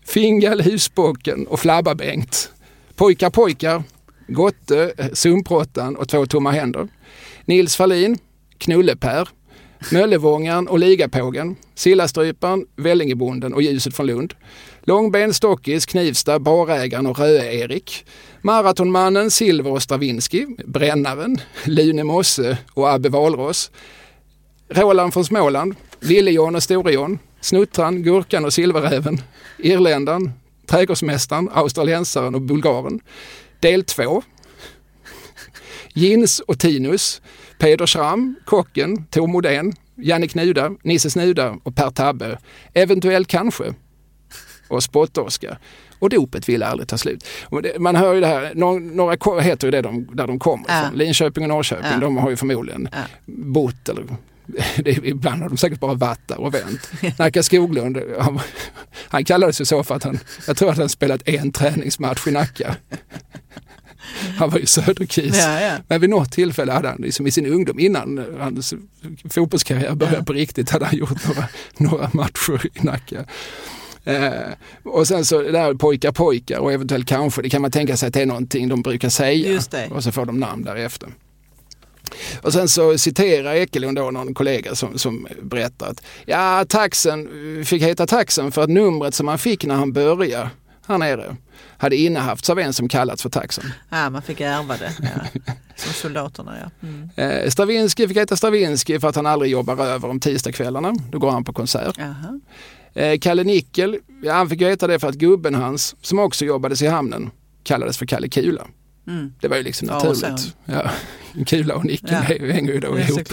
Fingal Husbocken och Flabba-Bengt. Pojkar pojkar, Gotte, eh, Sumprottan och Två tomma händer. Nils Ferlin, Knulle-Per. Möllevångaren och Ligapågen, Sillastryparen, Vällingebonden och Ljuset från Lund. Långben, Stockis, Knivsta, Barägaren och Röe-Erik. Maratonmannen, Silver och Stravinsky, Brännaren, Lune Mosse och Abbe Valros. Roland från Småland, Lille-John och Store-John, Snuttran, Gurkan och Silverräven, Irländaren, Trädgårdsmästaren, Australiensaren och Bulgaren. Del 2. Jins och Tinus, Peder Schramm, Kocken, Tor Modén, Janne Knuda, Nisse Snuda och Per Tabbe. Eventuellt kanske. Och Spott-Oskar. Och dopet ville aldrig ta slut. Man hör ju det här, några heter ju det de, där de kommer ja. från. Linköping och Norrköping, ja. de har ju förmodligen ja. bott eller det, ibland har de säkert bara varit där och vänt. Nacka Skoglund, han, han kallades ju så för att han, jag tror att han spelat en träningsmatch i Nacka. Han var ju söderkis. Ja, ja. Men vid något tillfälle hade han liksom i sin ungdom, innan hans fotbollskarriär började ja. på riktigt, hade han gjort några, några matcher i Nacka. Eh, och sen så där pojkar pojkar och eventuellt kanske, det kan man tänka sig att det är någonting de brukar säga. Och så får de namn därefter. Och sen så citerar Ekelund då någon kollega som, som berättar att ja, taxen fick heta taxen för att numret som han fick när han började här nere hade innehafts av en som kallats för taxen. Ja, man fick ärva det. Ja. Som soldaterna ja. Mm. Eh, Stravinsky fick heta Stravinsky för att han aldrig jobbar över om tisdagskvällarna. Då går han på konsert. Eh, Kalle Nickel, ja, han fick heta det för att gubben hans, som också jobbades i hamnen, kallades för Kalle Kula. Mm. Det var ju liksom naturligt. Ja, Kula och Nickel ja. hänger ju då ihop.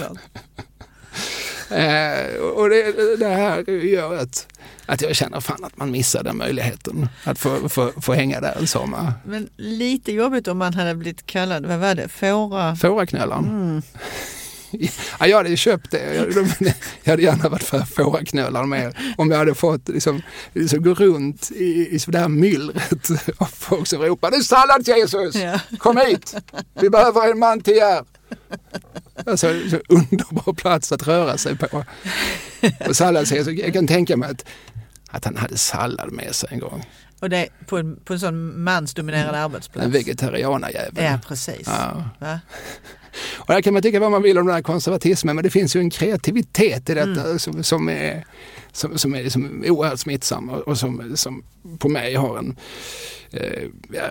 eh, och det, det här gör att att jag känner fan att man missar den möjligheten att få, få, få hänga där en sommar. Men lite jobbigt om man hade blivit kallad, vad var det, fåra? Fåraknölaren. Mm. Ja, jag hade köpt det. Jag hade gärna varit för fåraknölar med. Om jag hade fått liksom, liksom gå runt i, i sådär myllret av folk som ropar Nu sallad Jesus! Ja. Kom hit! Vi behöver en man till er! Alltså, så underbar plats att röra sig på. Och sallad, jag kan tänka mig att, att han hade sallad med sig en gång. Och det på en, på en sån mansdominerad mm. arbetsplats? En vegetarianarjävel. Ja, precis. Ja. Och där kan man tycka vad man vill om den här konservatismen men det finns ju en kreativitet i detta mm. som, som, är, som, som är liksom oerhört smittsam och, som, som på mig har en eh, ja,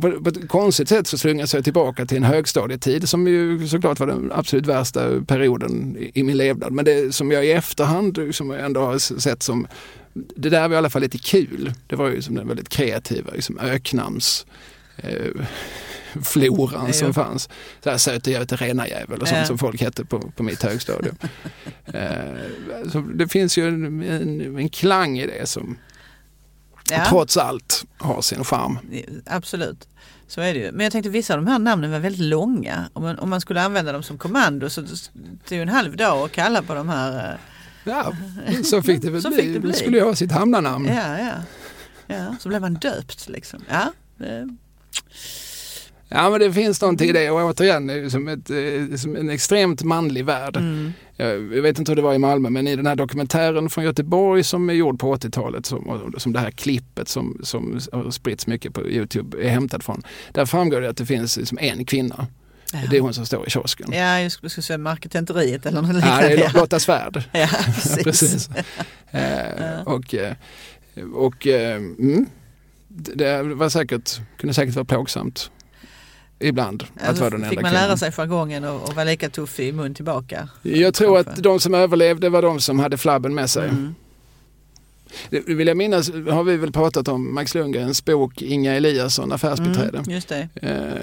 på, på, ett konstigt sätt så slungas jag tillbaka till en högstadietid som ju såklart var den absolut värsta perioden i, i min levnad. Men det som jag i efterhand som jag ändå har sett som det där var i alla fall lite kul. Det var ju som den väldigt kreativa liksom öknams eh, floran jo. som fanns. Så här söte Göte rena jävel och sånt ja. som folk hette på, på mitt högstadium. eh, så det finns ju en, en, en klang i det som ja. trots allt har sin charm. Absolut. Så är det ju. Men jag tänkte vissa av de här namnen var väldigt långa. Om man, om man skulle använda dem som kommando så det tog en halv dag att kalla på de här. Ja, så fick det väl bli. Fick det bli. skulle ju ha sitt hamnarnamn. Ja, ja. ja, så blev man döpt liksom. Ja, det... Ja men det finns någonting i det och återigen som, ett, eh, som en extremt manlig värld. Mm. Jag vet inte hur det var i Malmö men i den här dokumentären från Göteborg som är gjord på 80-talet som, som det här klippet som, som har spritts mycket på Youtube är hämtat från. Där framgår det att det finns liksom en kvinna. Ja. Det är hon som står i kiosken. Ja, jag skulle säga marketenteriet eller något Ja, liknande. det är Lotta Svärd. Ja, precis. Precis. Eh, och eh, och eh, mm, det var säkert, kunde säkert vara plågsamt ibland att Alltså, vara den fick man lära kvinnan. sig jargongen och, och vara lika tuff i mun tillbaka? Jag tror att de som överlevde var de som hade flabben med sig. Mm. Det vill jag minnas har vi väl pratat om Max Lundgrens bok Inga Eliasson, affärsbiträde. Mm.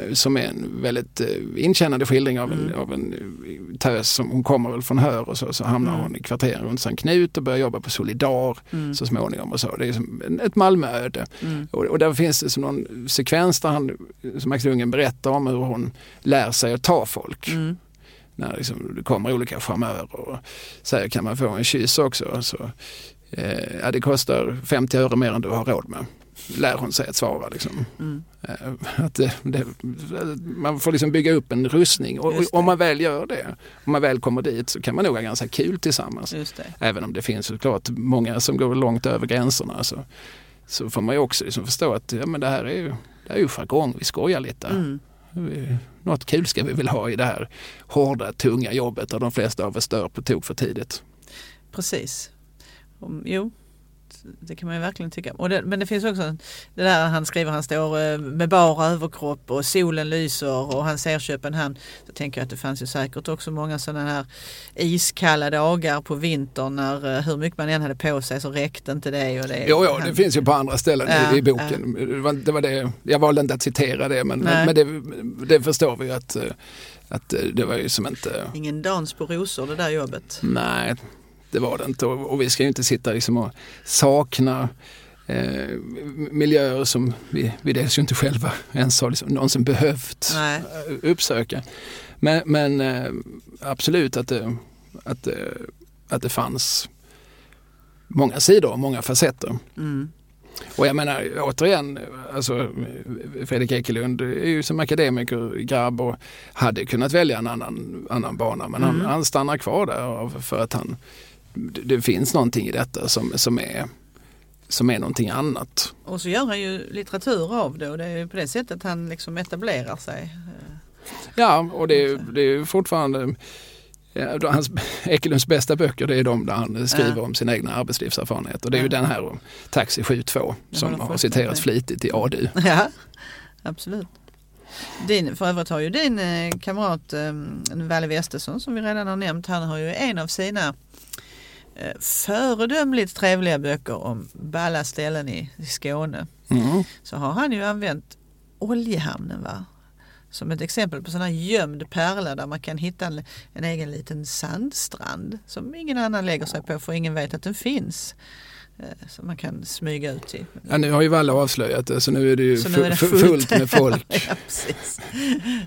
Eh, som är en väldigt eh, inkännande skildring av en, Mm. av en eh, tös som hon kommer väl från Hör och så, så hamnar Mm. hon i kvarteren runt Sankt Knut och börjar jobba på Solidar Mm. så småningom och så. Det är som ett Malmööde. Mm. Och, och där finns det som någon sekvens där han, som Max Lundgren berättar om hur hon lär sig att ta folk. Mm. När liksom det kommer olika charmörer och säger kan man få en kyss också? Så, eh, det kostar 50 öre mer än du har råd med. Lär hon sig att svara. Liksom. Mm. Eh, Att det, det, man får liksom bygga upp en rustning och, om man väl gör det, om man väl kommer dit så kan man nog ha ganska kul tillsammans. Även om det finns såklart många som går långt över gränserna så, så får man ju också liksom förstå att ja, men det här är ju, det här är ju jargong, vi skojar lite. Mm. Vi- Något kul ska vi väl ha i det här hårda, tunga jobbet där de flesta av oss dör på tok för tidigt. Precis. Om, jo, det kan man ju verkligen tycka. Och det, men det finns också det där han skriver, han står eh, med bara överkropp och solen lyser och han ser Köpenhamn. Så tänker jag att det fanns ju säkert också många sådana här iskalla dagar på vintern när eh, hur mycket man än hade på sig så räckte inte det. Och det Jo, jo han- det finns ju på andra ställen Ja, i, boken. Det var, det var det, jag valde inte att citera det men, Nej. men det, det förstår vi ju att, eh, att det var ju som inte Ingen dans på rosor det där jobbet. Nej, det var det inte. Och, och vi ska ju inte sitta liksom och sakna eh, miljöer som vi, vi dels ju inte själva ens har liksom någonsin behövt Nej. eh, uppsöka. Men, men eh, absolut att det, att, det, att det fanns många sidor och många facetter. Mm. Och jag menar återigen, alltså, Fredrik Ekelund är ju som akademiker grabb och hade kunnat välja en annan, annan bana men han, Mm. han stannar kvar där för att han, det, finns någonting i detta som, som, är, som är någonting annat. Och så gör han ju litteratur av det och det är ju på det sättet han liksom etablerar sig. Ja, och det, är- det är ju fortfarande Ja, hans, Ekelunds bästa böcker det är de där han skriver Ja. om sin egna arbetslivserfarenhet. Och det är ju Ja. den här om Taxi 72 Jag som har citerats flitigt i ADU. Ja, absolut. Din, för övrigt har ju din eh, kamrat eh, Valle Westesson som vi redan har nämnt, han har ju en av sina föredömligt trevliga böcker om balla ställen i, i Skåne. Mm. Så har han ju använt Oljehamnen va? som ett exempel på sån här gömd pärla där man kan hitta en, en egen liten sandstrand som ingen annan lägger sig på för ingen vet att den finns. Eh, Som man kan smyga ut till. Ja, nu har ju Valle avslöjat det så nu är det ju nu är det fu- fu- fullt. fullt med folk. ja.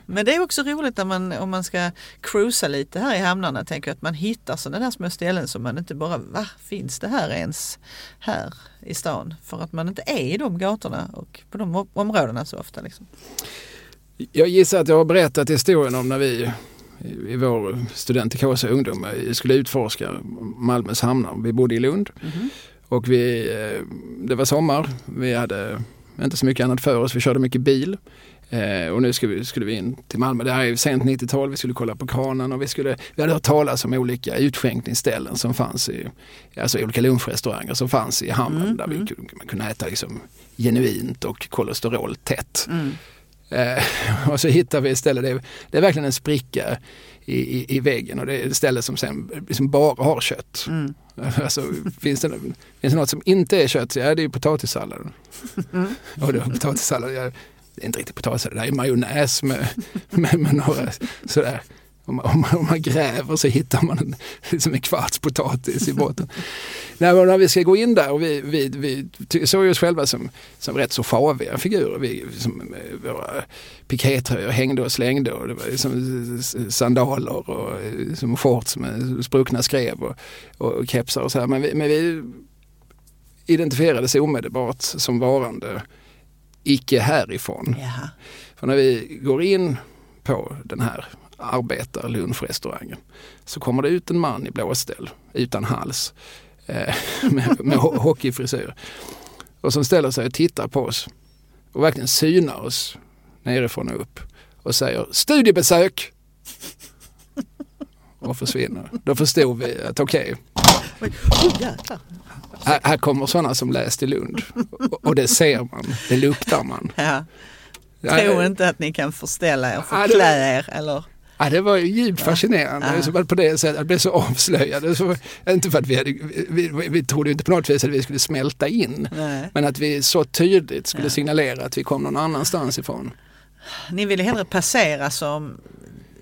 Men det är också roligt när man, om man ska cruisa lite här i hamnarna. Tänker jag att man hittar sådana där små ställen som man inte bara, va, finns det här ens här i stan? För att man inte är i de gatorna och på de områdena så ofta. Liksom. Jag gissar att jag har berättat historien om när vi i- i vår studentikåsa ungdom eh, skulle utforska Malmös hamnar. Vi bodde i Lund Mhm. Och vi, eh, det var sommar. Vi hade inte så mycket annat för oss. Vi körde mycket bil. Eh, och nu skulle vi, skulle vi in till Malmö. Det här är sent 90-tal. Vi skulle kolla på kranen och vi, skulle, vi hade hört talas om olika utskänkningsställen som fanns i, alltså olika lunchrestauranger som fanns i hamnen Mm, där vi mm. kunde, man kunde äta liksom genuint och kolesterol tätt. Mm. Eh, och så hittar vi ett ställe, det är, det är verkligen en spricka i, i, i väggen och det är ett ställe som sen liksom bara har kött. Mm. Alltså, finns, det, finns det något som inte är kött, så ja det är ju potatissallad. Mm. Och det är potatissallad, det är inte riktigt potatissallad, det är majonnäs med, med, med några sådär. Om man, om, man, om man gräver så hittar man en, liksom en kvarts potatis i botten. Nej, men när vi ska gå in där och vi, vi, vi såg oss själva som, som rätt så faviga figurer. Vi, som, med våra pikétröjor hängde och slängde och det var liksom sandaler och som shorts med spruckna skrev och, och kepsar och så här. Men vi, men vi identifierades omedelbart som varande icke härifrån. Jaha. För när vi går in på den här arbetarlunchrestaurangen så kommer det ut en man i blåställ utan hals eh, med, med ho- hockeyfrisyr och som ställer sig och tittar på oss och verkligen synar oss nerifrån och upp och säger studiebesök och försvinner. Då förstod vi att okej, jäklar. här, här kommer sådana som läst i Lund och, det ser man, det luktar man. Ja. Tro inte att ni kan förställa er, förklä er eller Ja, det var ju djupt fascinerande. Ja. Så att på det sättet, jag blev så avslöjad. Så, inte för att vi, hade, vi, vi, vi trodde inte på något vis att vi skulle smälta in. nej. Men att vi så tydligt skulle Ja. signalera att vi kom någon annanstans ifrån. Ni ville hellre passera som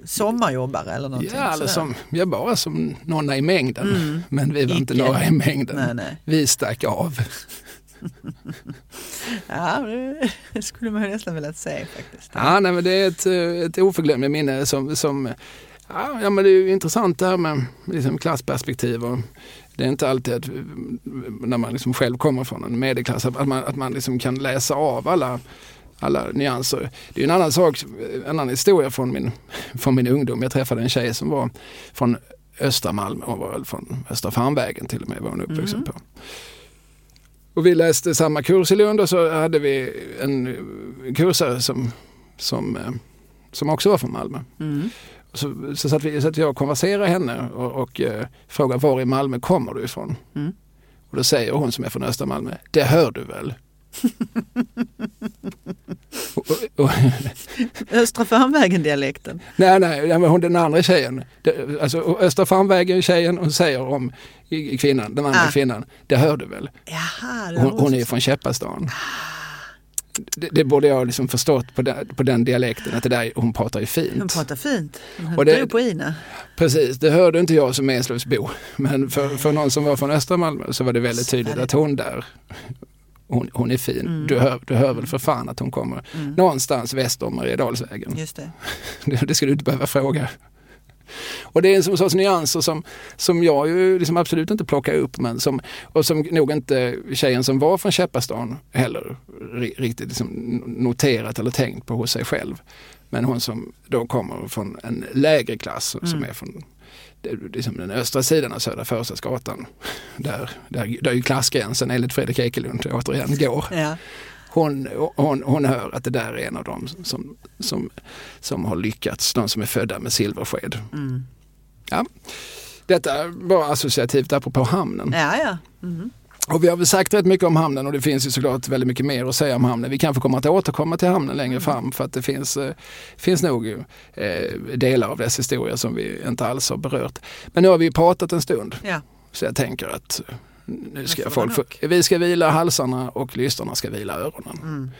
sommarjobbare eller någonting Ja, eller som, ja, bara som några i mängden. Mm. Men vi var inte Icke. några i mängden. Nej, nej. Vi stack av. Ja, det skulle man nästan velat se faktiskt. Ja, nej, men det är ett, eh, ett oförglömligt minne som, som ja, men det är ju intressant det här med liksom klassperspektiv. Och det är inte alltid att, när man liksom själv kommer från en medelklass att man, att man liksom kan läsa av alla, alla nyanser. Det är en annan sak, en annan historia från min, från min ungdom. Jag träffade en tjej som var från östra Malmö, hon var väl från Östra Farnvägen till och med var hon uppvuxen Mm. på. Och vi läste samma kurs i Lund och så hade vi en kursare som, som, eh, som också var från Malmö. Mm. Så, så satt, vi, satt jag och konverserade henne och, och eh, frågade var i Malmö kommer du ifrån? Mm. Och då säger hon som är från östra Malmö, det hör du väl? Östra Farnvägen-dialekten. nej, nej, men hon den andra tjejen, det, alltså Östra Farnvägen tjejen, hon säger om kvinnan, den andra Ah. kvinnan, det hör du väl? Jaha, Hon, hon är från Käppastan. Det, det borde jag liksom förstått på den, på den dialekten, att det där, hon pratar ju fint. Hon pratar fint. Hon det- på Ina. Precis, det hörde inte jag som Eslövsbo. Men för, för någon som var från östra Malmö så var det väldigt tydligt att hon där, hon, hon är fin. Mm. Du, hör, du hör väl för fan att hon kommer Mm. någonstans väster om Mariedalsvägen. Just det. Det, det skulle du inte behöva fråga. Och det är en sån sorts nyanser som, som jag ju liksom absolut inte plockar upp men som, och som nog inte tjejen som var från Käppastan heller ri- riktigt liksom noterat eller tänkt på hos sig själv. Men hon som då kommer från en lägre klass som Mm. är från liksom den östra sidan av Södra Förstadsgatan. Där, där, där ju klassgränsen enligt Fredrik Ekelund återigen går Ja. hon, hon, hon hör att det där är en av dem som, som, som har lyckats, de som är födda med silversked. Mm. Ja. Detta var associativt apropå hamnen. ja, ja. Mhm. Och vi har väl sagt rätt mycket om hamnen och det finns ju såklart väldigt mycket mer att säga om hamnen. Vi kanske kommer att återkomma till hamnen längre fram för att det finns, eh, finns nog eh, delar av dess historia som vi inte alls har berört. Men nu har vi pratat en stund ja. så jag tänker att nu ska folk få, vi ska vila halsarna och lyssnarna ska vila öronen. Mm.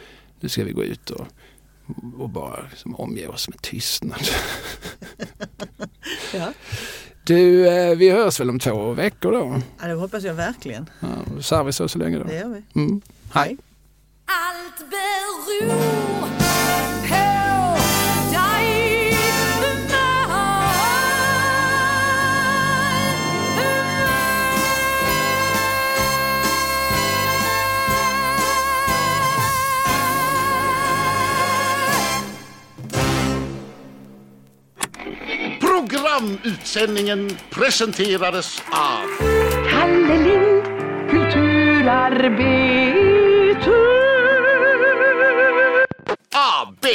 Nu ska vi gå ut och, och bara liksom omge oss med tystnad. ja. Du, eh, vi hörs väl om två veckor då? Ja, det hoppas jag verkligen. Ja, Sarvi så så länge då. Det gör vi. Mm. Hej. Allt beror Programutsändningen presenterades av Kalle Lind, kulturarbete AB